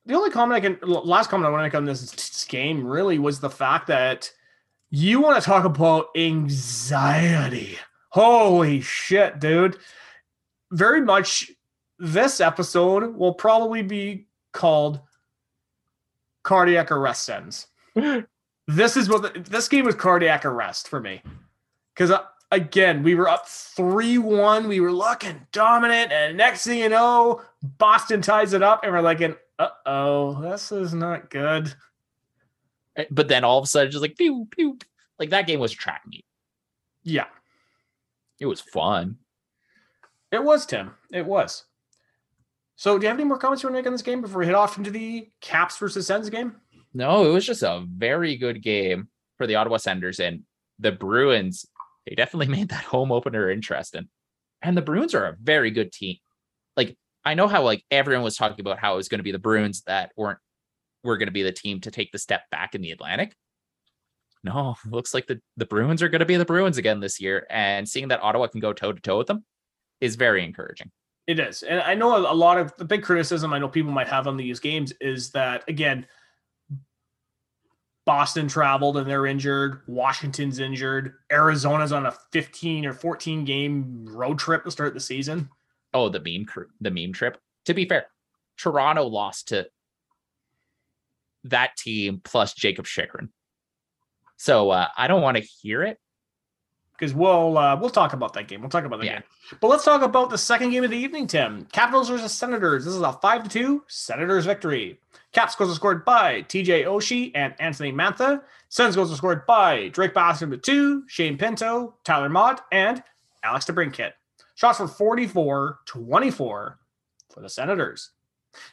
The only comment I can, last comment I want to make on this game really was the fact that you want to talk about anxiety. Holy shit, dude. Very much this episode will probably be called cardiac arrest sentence. (laughs) this is what the, this game was cardiac arrest for me. Because again, we were up 3 1. We were looking dominant. And next thing you know, Boston ties it up. And we're like, uh oh, this is not good. Eh, But then all of a sudden, just like pew pew, like that game was track meet. Yeah, It was fun. it was, Tim. It was. So, do you have any more comments you want to make on this game before we head off into the Caps versus Sens game? No, it was just a very good game for the Ottawa Senators and the Bruins. They definitely (laughs) made that home opener interesting. And the Bruins are a very good team. Like I know how like everyone was talking about how it was going to be the Bruins that weren't were going to be the team to take the step back in the Atlantic. no, (laughs) looks like the, the Bruins are going to be the Bruins again this year. And seeing that Ottawa can go toe to toe with them is very encouraging. It is. And I know a, lot of the big criticism I know people might have on these games is that, again, Boston traveled and they're injured. Washington's injured. Arizona's on a 15 or 14 game road trip to start the season. Oh, the meme the meme trip. To be fair, Toronto lost to that team plus Jacob Chikrin. So uh, I don't want to hear it. because we'll uh, we'll talk about that game. We'll talk about that Yeah. game. But let's talk about the second game of the evening, Tim. Capitals versus Senators. This is a five to two Senators victory. Caps goals are scored by TJ Oshie and Anthony Mantha. Sens goals are scored by Drake Bastard with two, Shane Pinto, Tyler Motte, and Alex DeBrincat. Shots for 44 24 for the Senators.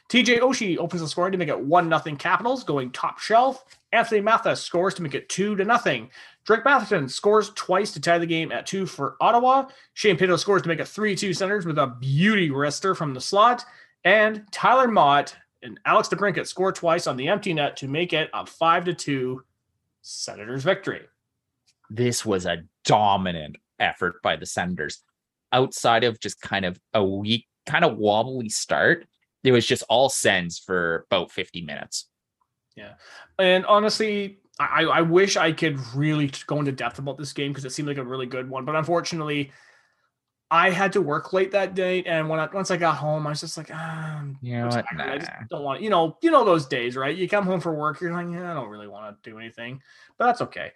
TJ Oshie opens the scoring to make it 1 0 Capitals, going top shelf. Anthony Mantha scores to make it 2 to nothing. Drake Batherson scores twice to tie the game at two for Ottawa. Shane Pinto scores to make it 3 2 Senators with a beauty wrister from the slot. And Tyler Motte and Alex DeBrincat score twice on the empty net to make it a 5 to 2 Senators victory. This was a dominant effort by the Senators. Outside of just kind of a weak, kind of wobbly start, it was just all sends for about 50 minutes. Yeah. And honestly, I, I wish I could really go into depth about this game because it seemed like a really good one. But unfortunately, I had to work late that day, and when I, once I got home, I was just like, ah, You know what? tired. I just don't want, you know, you know those days, right? You come home from work, you're like, yeah, I don't really want to do anything, but that's okay.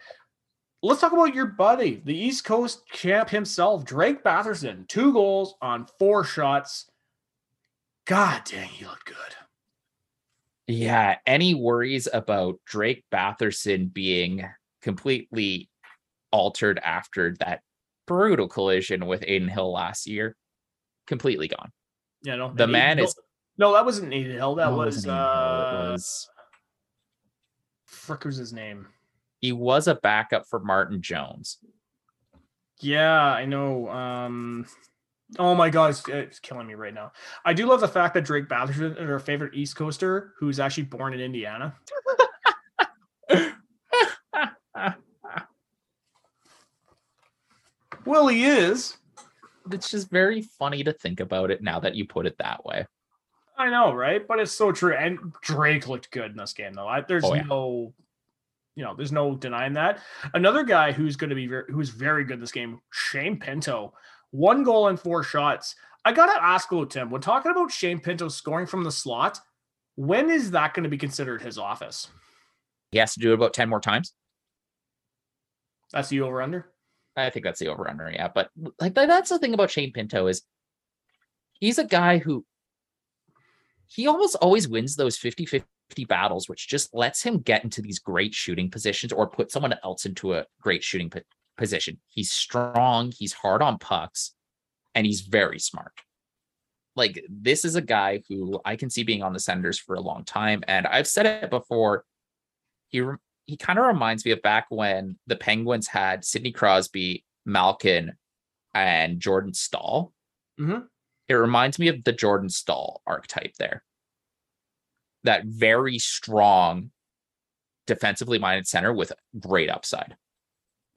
Let's talk about your buddy, the East Coast champ himself, Drake Batherson. Two goals on four shots. God dang, he looked good. Yeah. Any worries about Drake Batherson being completely altered after that brutal collision with Adin Hill last year? Completely gone. You know, The man Adin is- no, that wasn't Adin Hill. That No, was wasn't Hill, uh, was- frick was his name? he was a backup for Martin Jones. Yeah, I know. Um, oh my god, it's, it's killing me right now. I do love the fact that Drake Batherson is our favorite East Coaster, who's actually born in Indiana. (laughs) Well, he is. it's just very funny to think about it now that you put it that way. I know, right? But it's so true. And Drake looked good in this game, though. I, there's Oh, yeah. no, you know, there's no denying that. Another guy who's going to be very, who's very good this game, Shane Pinto, one goal and four shots. I gotta ask though, Tim, when talking about Shane Pinto scoring from the slot, when is that going to be considered his office? He has to do it about 10 more times. That's the over under. I think that's the over under, yeah. But like that's the thing about Shane Pinto is he's a guy who he almost always wins those 50-50 battles, which just lets him get into these great shooting positions or put someone else into a great shooting position. He's strong, he's hard on pucks, and he's very smart. Like this is a guy who I can see being on the Senators for a long time, and I've said it before. He he kind of reminds me of back when the Penguins had Sidney Crosby, Malkin, and Jordan Staal. Mhm. It reminds me of the Jordan Staal archetype there. That very strong, defensively minded center with great upside.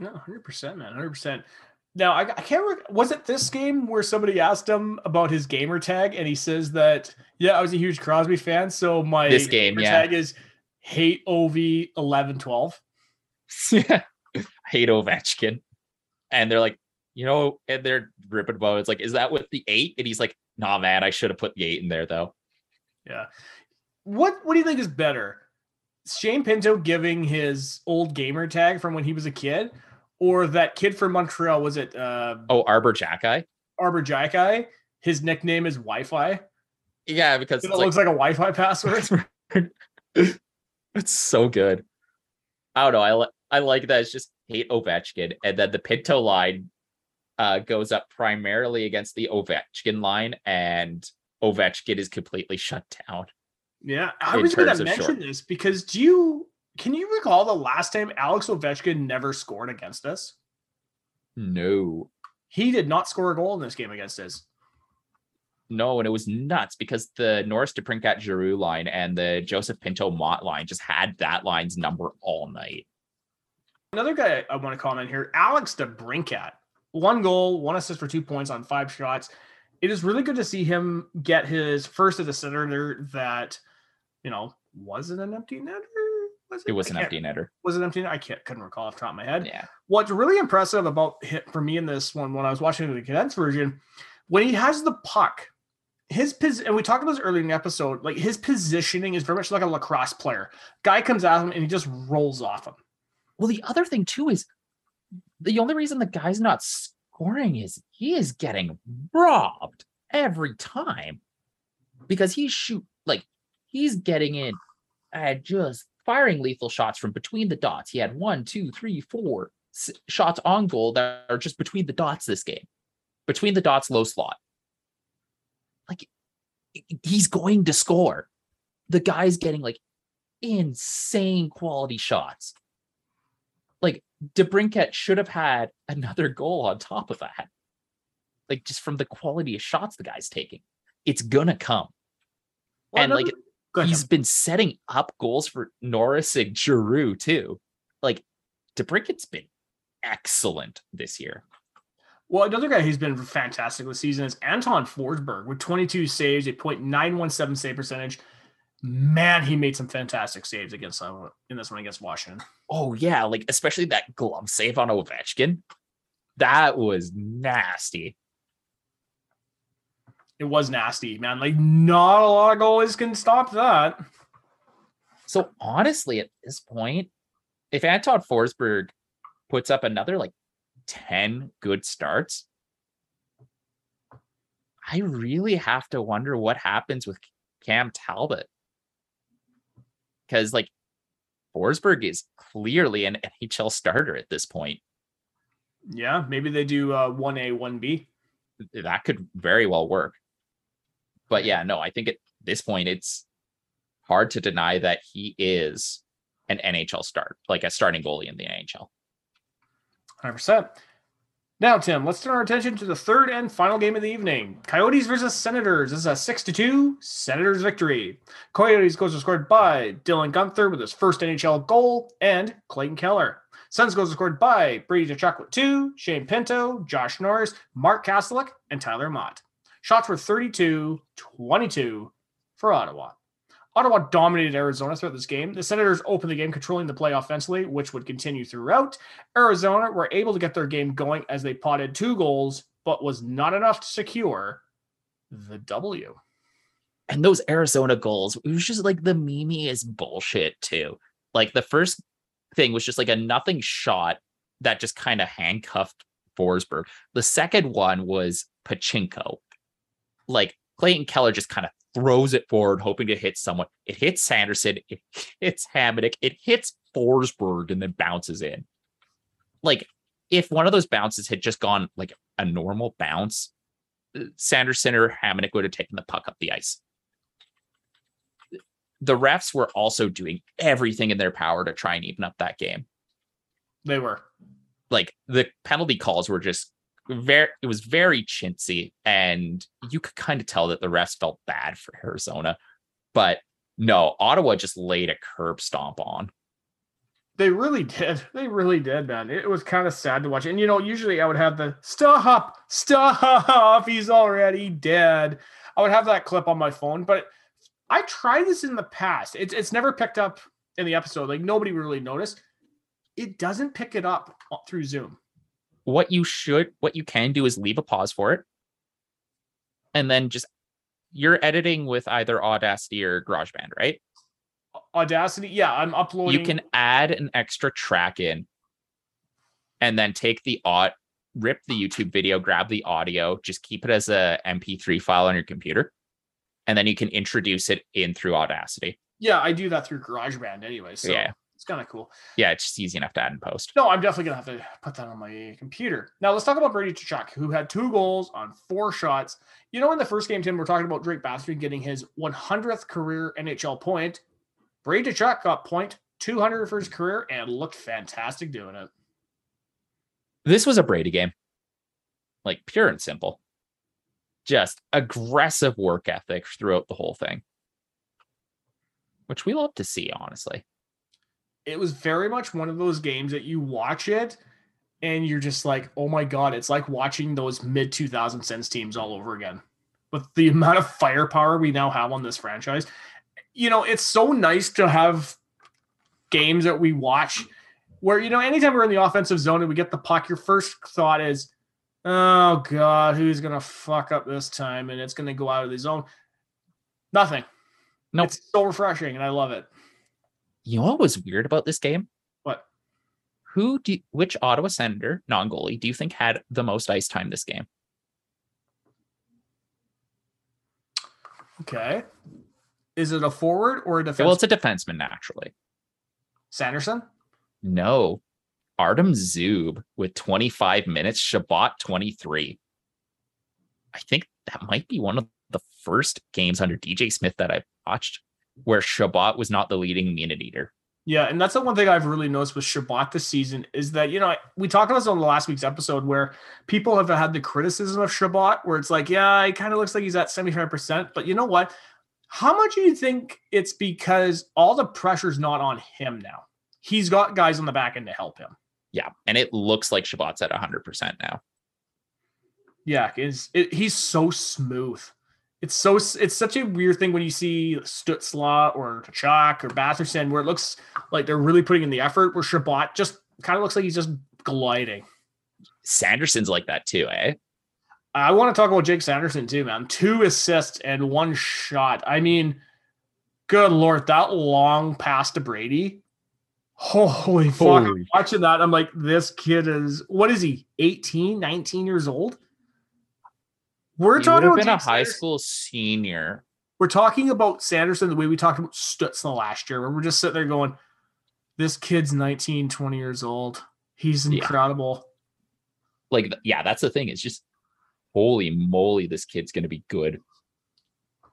No, hundred percent, man, hundred percent. Now I, I can't. Rec- was it this game where somebody asked him about his gamer tag, and he says that yeah, I was a huge Crosby fan, so my This game, gamer yeah. tag is hate ov eleven twelve. Yeah, (laughs) Hate Ovechkin. And they're like, you know, and they're ripping about it. It's like, is that with the eight? And he's like, nah, man, I should have put the eight in there though. Yeah. What What do you think is better, Shane Pinto giving his old gamer tag from when he was a kid, or that kid from Montreal? Was it uh, Oh, Arber Xhekaj? Arber Xhekaj? His nickname is Wi-Fi. Yeah, because It like, looks like a Wi-Fi password. (laughs) it's so good. I don't know. I like I like that it's just hate Ovechkin, and then the Pinto line uh goes up primarily against the Ovechkin line, and Ovechkin is completely shut down. Yeah, I was going to mention short. this because do you can you recall the last time Alex Ovechkin never scored against us? No, He did not score a goal in this game against us. no, and it was nuts because the Norris DeBrincat Giroux line and the Joseph Pinto Motte line just had that line's number all night. Another guy I want to comment here, Alex DeBrincat. One goal, one assist for two points on five shots. It is really good to see him get his first at a center that, you know, wasn't an empty netter? Was It was I an can't- empty netter. Was it empty? I can't couldn't recall off the top of my head. Yeah. What's really impressive about hit for me in this one when I was watching the condensed version, when he has the puck, his pos- and we talked about this earlier in the episode, like his positioning is very much like a lacrosse player. Guy comes at him and he just rolls off him. Well, the other thing too is the only reason the guy's not scoring is he is getting robbed every time because he shoot like he's getting in and just firing lethal shots from between the dots. He had one, two, three, four shots on goal that are just between the dots this game, between the dots, low slot. Like he's going to score. The guy's getting like insane quality shots. Like DeBrincat should have had another goal on top of that. Like just from the quality of shots the guy's taking. It's gonna come. Well, And, like, another- Go ahead, He's been setting up goals for Norris and Giroux too. Like DeBrincat's been excellent this year. Well, another guy who's been fantastic this season is Anton Forsberg with 22 saves, a .917 save percentage. Man, he made some fantastic saves against uh, in this one against Washington. Oh yeah, like especially that glove save on Ovechkin. That was nasty. It was nasty, man. Like not a lot of goalies can stop that. So honestly, at this point, if Anton Forsberg puts up another like 10 good starts, I really have to wonder what happens with Cam Talbot. Because like Forsberg is clearly an NHL starter at this point. Yeah, maybe they do uh, 1A, 1B. That could very well work. But yeah, no, I think at this point it's hard to deny that he is an NHL start, like a starting goalie in the NHL. 100%. Now, Tim, let's turn our attention to the third and final game of the evening. Coyotes versus Senators. This is a 6 to 2 Senators victory. Coyotes goals are scored by Dylan Guenther with his first NHL goal and Clayton Keller. Sens goals are scored by Brady with two, Shane Pinto, Josh Norris, Mark Kastelic, and Tyler Motte. Shots were 32 22 for Ottawa. Ottawa dominated Arizona throughout this game. The Senators opened the game controlling the play offensively, which would continue throughout. Arizona were able to get their game going as they potted two goals, but was not enough to secure the W. and those Arizona goals, it was just like the memeiest bullshit too. Like the first thing was just like a nothing shot that just kind of handcuffed Forsberg. The second one was Pachinko. Like Clayton Keller just kind of throws it forward, hoping to hit someone. It hits Sanderson, it hits Hamonic, it hits Forsberg, and then bounces in. Like if one of those bounces had just gone like a normal bounce, Sanderson or Hamonic would have taken the puck up the ice the refs were also doing everything in their power to try and even up that game. They were. Like the penalty calls were just very it was very chintzy and you could kind of tell that the refs felt bad for Arizona. But no, Ottawa just laid a curb stomp on. They really did. (laughs) They really did, man. It was kind of sad to watch. And you know, usually I would have the stop, stop, (laughs) he's already dead. I would have that clip on my phone, but I tried this in the past. It's it's never picked up in the episode. Like nobody really noticed. It doesn't pick it up through Zoom. What you should what you can do is leave a pause for it. And then just you're editing with either Audacity or GarageBand, right? Audacity, yeah, I'm uploading. you can add an extra track in and then take the aud rip the youtube video grab the audio just keep it as a mp3 file on your computer and then you can introduce it in through audacity Yeah, I do that through GarageBand anyway. So Yeah. It's kind of cool. yeah it's just easy enough to add and post No, I'm definitely gonna have to put that on my computer. Now let's talk about Brady Tkachuk, who had two goals on four shots. You know, in the first game, Tim, we're talking about Drake Batherson getting his 100th career NHL point. Brady Tkachuk got point 200 for his career and looked fantastic doing it. this was a brady game like pure and simple just aggressive work ethic throughout the whole thing which we love to see honestly it was very much one of those games that you watch it and you're just like, oh my god, it's like watching those mid 2000 Sens teams all over again. With the amount of firepower we now have on this franchise, you know, it's so nice to have games that we watch where you know anytime we're in the offensive zone and we get the puck, your first thought is, "Oh God, who's gonna fuck up this time?" And it's gonna go out of the zone. Nothing. Nope. It's so refreshing, and I love it. You know what was weird about this game? What? Who do you- which Ottawa Senator non goalie do you think had the most ice time this game? Okay. Is it a forward or a defense? Well, it's a defenseman naturally. Sanderson. No, Artem Zub with 25 minutes, Chabot 23. I think that might be one of the first games under DJ Smith that I've watched where Chabot was not the leading minute eater. Yeah, and that's the one thing I've really noticed with Chabot this season is that you know we talked about this on the last week's episode where people have had the criticism of Chabot where it's like, yeah, it kind of looks like he's at seventy five percent, but you know what? How much do you think it's because all the pressure's not on him now? He's got guys on the back end to help him. Yeah, and it looks like Chabot's at 100% now. Yeah, is it, he's so smooth. It's so it's such a weird thing when you see Stutzle or Tkachuk or Batherson where it looks like they're really putting in the effort. Where Chabot just kind of looks like he's just gliding. Sanderson's like that too, eh? I want to talk about Jake Sanderson too, man. Two assists and one shot. I mean, good lord, that long pass to Brady. Holy fuck. Holy. Watching that, I'm like, this kid is what is he? 18, 19 years old? We're He talking about been a high Sanderson- school senior. We're talking about Sanderson the way we talked about Stutzle last year, where we're just sitting there going, this kid's 19, 20 years old. He's Yeah. incredible. Like, yeah, that's the thing. It's just holy moly, this kid's going to be good.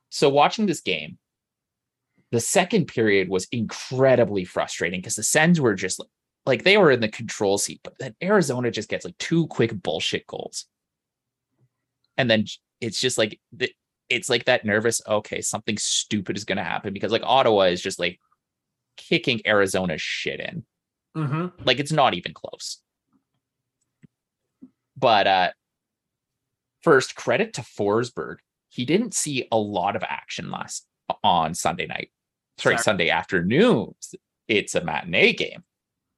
So, watching this game, the second period was incredibly frustrating because the Sens were just like, like they were in the control seat, but then Arizona just gets like two quick bullshit goals. And then it's just like, the, it's like that nervous, okay, something stupid is going to happen because like Ottawa is just like kicking Arizona's shit in. Mm-hmm. Like it's not even close. But uh first credit to Forsberg. He didn't see a lot of action last on Sunday night. Sorry, Sorry. Sunday afternoon. It's a matinee game.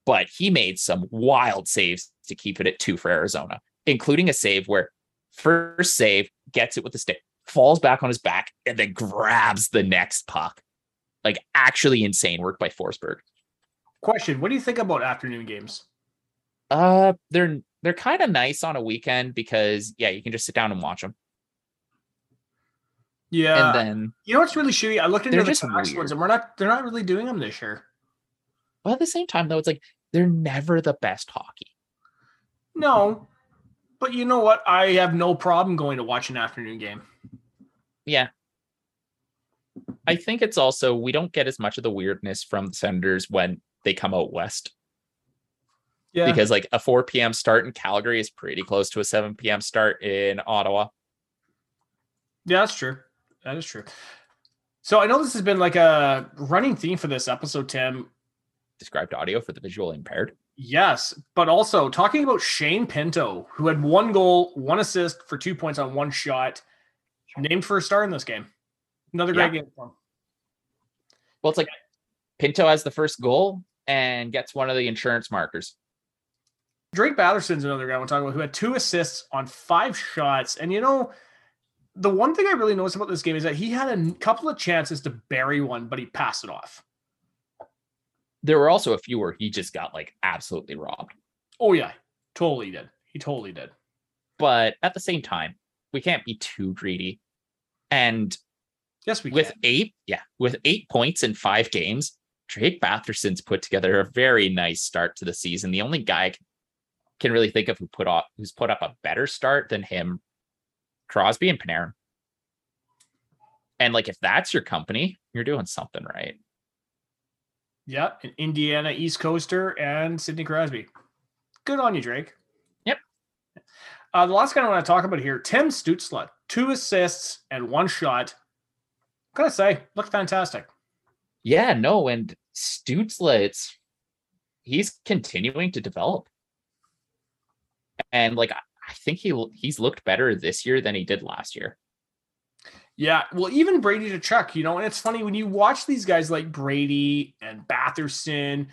But he made some wild saves to keep it at two for Arizona, including a save where first save gets it with the stick, falls back on his back, and then grabs the next puck. Like actually insane work by Forsberg. Question What do you think about afternoon games? Uh, they're they're kind of nice on a weekend because yeah, you can just sit down and watch them. Yeah. and then, You know what's really shitty? I looked into the just Canucks ones, and we're not. They're not really doing them this year. but at the same time, though, it's like they're never the best hockey. No, but you know what? I have no problem going to watch an afternoon game. Yeah, I think it's also we don't get as much of the weirdness from the Senators when they come out west Yeah, because like a 4 p.m. start in Calgary is pretty close to a 7 p.m. start in Ottawa. yeah, that's true. That is true. So I know this has been like a running theme for this episode, Tim. Described audio for the visual impaired. Yes, but also talking about Shane Pinto, who had one goal, one assist for two points on one shot, named for a star in this game. Another great game for him. Well, it's like Pinto has the first goal and gets one of the insurance markers. Drake Batherson's another guy we're talking about who had two assists on five shots. And you know, the one thing I really noticed about this game is that he had a couple of chances to bury one, but he passed it off. There were also a few where he just got like absolutely robbed. Oh yeah, totally did. He totally did. But at the same time, we can't be too greedy. And Yes, we with can. eight, yeah, with eight points in five games, Drake Batherson's put together a very nice start to the season. The only guy I can, really think of who put up who's put up a better start than him, Crosby and Panarin. And like if that's your company, you're doing something right. Yeah, an Indiana East Coaster and Sidney Crosby. Good on you, Drake. Yep. Uh, the last guy I want to talk about here, Tim Stutzle, two assists and one shot. Gotta say, looked fantastic. Yeah, no, and Stutzle, it's he's continuing to develop. And like I I think he he's looked better this year than he did last year. Yeah, well, even Brady Tkachuk, you know, and it's funny when you watch these guys like Brady and Batherson,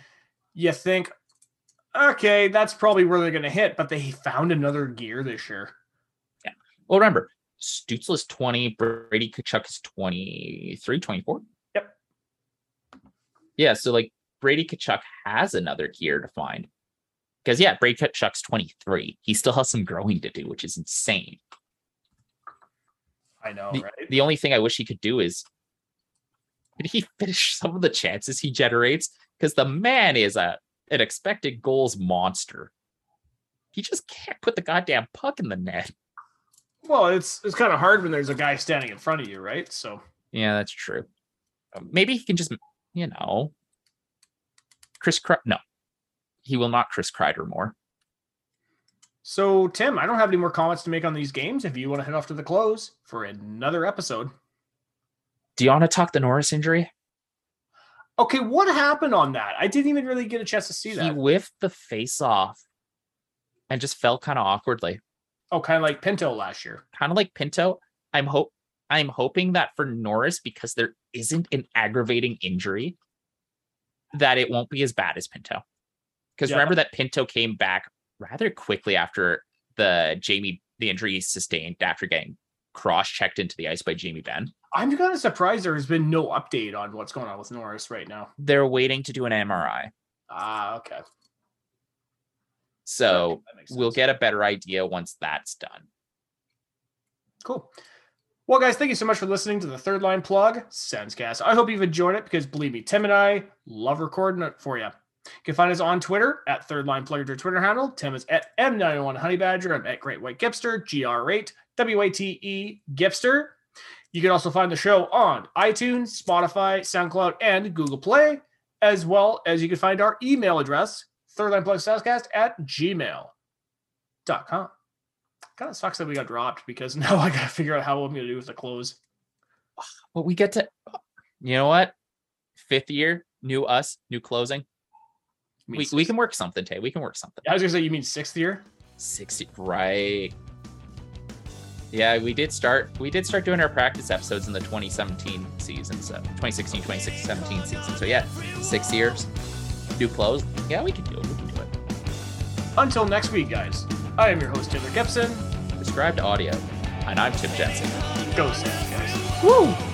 you think, okay, that's probably where they're going to hit, but they found another gear this year. Yeah. Well, remember, Stützle's 20, Brady Tkachuk is 23, 24. Yep. Yeah, so like Brady Tkachuk has another gear to find. Because yeah, Brady Tkachuk's 23. He still has some growing to do, which is insane. I know, the, right? the only thing I wish he could do is did he finish (laughs) some of the chances he generates? Because the man is a an expected goals monster. He just can't put the goddamn puck in the net. Well, it's it's kind of hard when there's a guy standing in front of you, right? So Yeah, that's true. Um, maybe he can just, you know, Chris. Kre- no, he will not Chris Kreider more. So, Tim, I don't have any more comments to make on these games. If you want to head off to the close for another episode. Do you want to talk the Norris injury? Okay, what happened on that? I didn't even really get a chance to see that. He whiffed the face off and just fell kind of awkwardly, Oh, kind of like Pinto last year. kind of like Pinto. I'm hope I'm hoping that for Norris because there isn't an aggravating injury, that it won't be as bad as Pinto. Because Yeah. remember that Pinto came back rather quickly after the Jamie the injury he sustained after getting cross checked into the ice by Jamie Benn. I'm kind of surprised there has been no update on what's going on with Norris right now. They're waiting to do an MRI. Ah, okay. So makes we'll get a better idea once that's done. Cool. Well, guys, thank you so much for listening to the Third Line Plug Sensecast. I hope you've enjoyed it because believe me, Tim and I love recording it for you. You can find us on Twitter at Third Line Plug, your Twitter handle. Tim is at M91 Honey Badger. I'm at Great White Gipster, GR8, W-A-T-E Gipster. You can also find the show on iTunes, Spotify, SoundCloud, and Google Play, as well as you can find our email address, thirdlineplugcast at gmail.com. Kind of sucks that we got dropped because (laughs) now I got to figure out how I'm going to do with the close. But we get to, you know what? Fifth year, new us, new closing. We, we can work something, Tay. We can work something. I was to say, you mean sixth year? 60 right. Yeah, we did start we did start doing our practice episodes in the 2017 season, so 2016, 2017 season. So yeah, six years, new close. Yeah, we can do it. We can do it. Until next week, guys. I am your host, Taylor Gibson. Described audio, and I'm Tim Jensen. Go Sens, guys. Woo!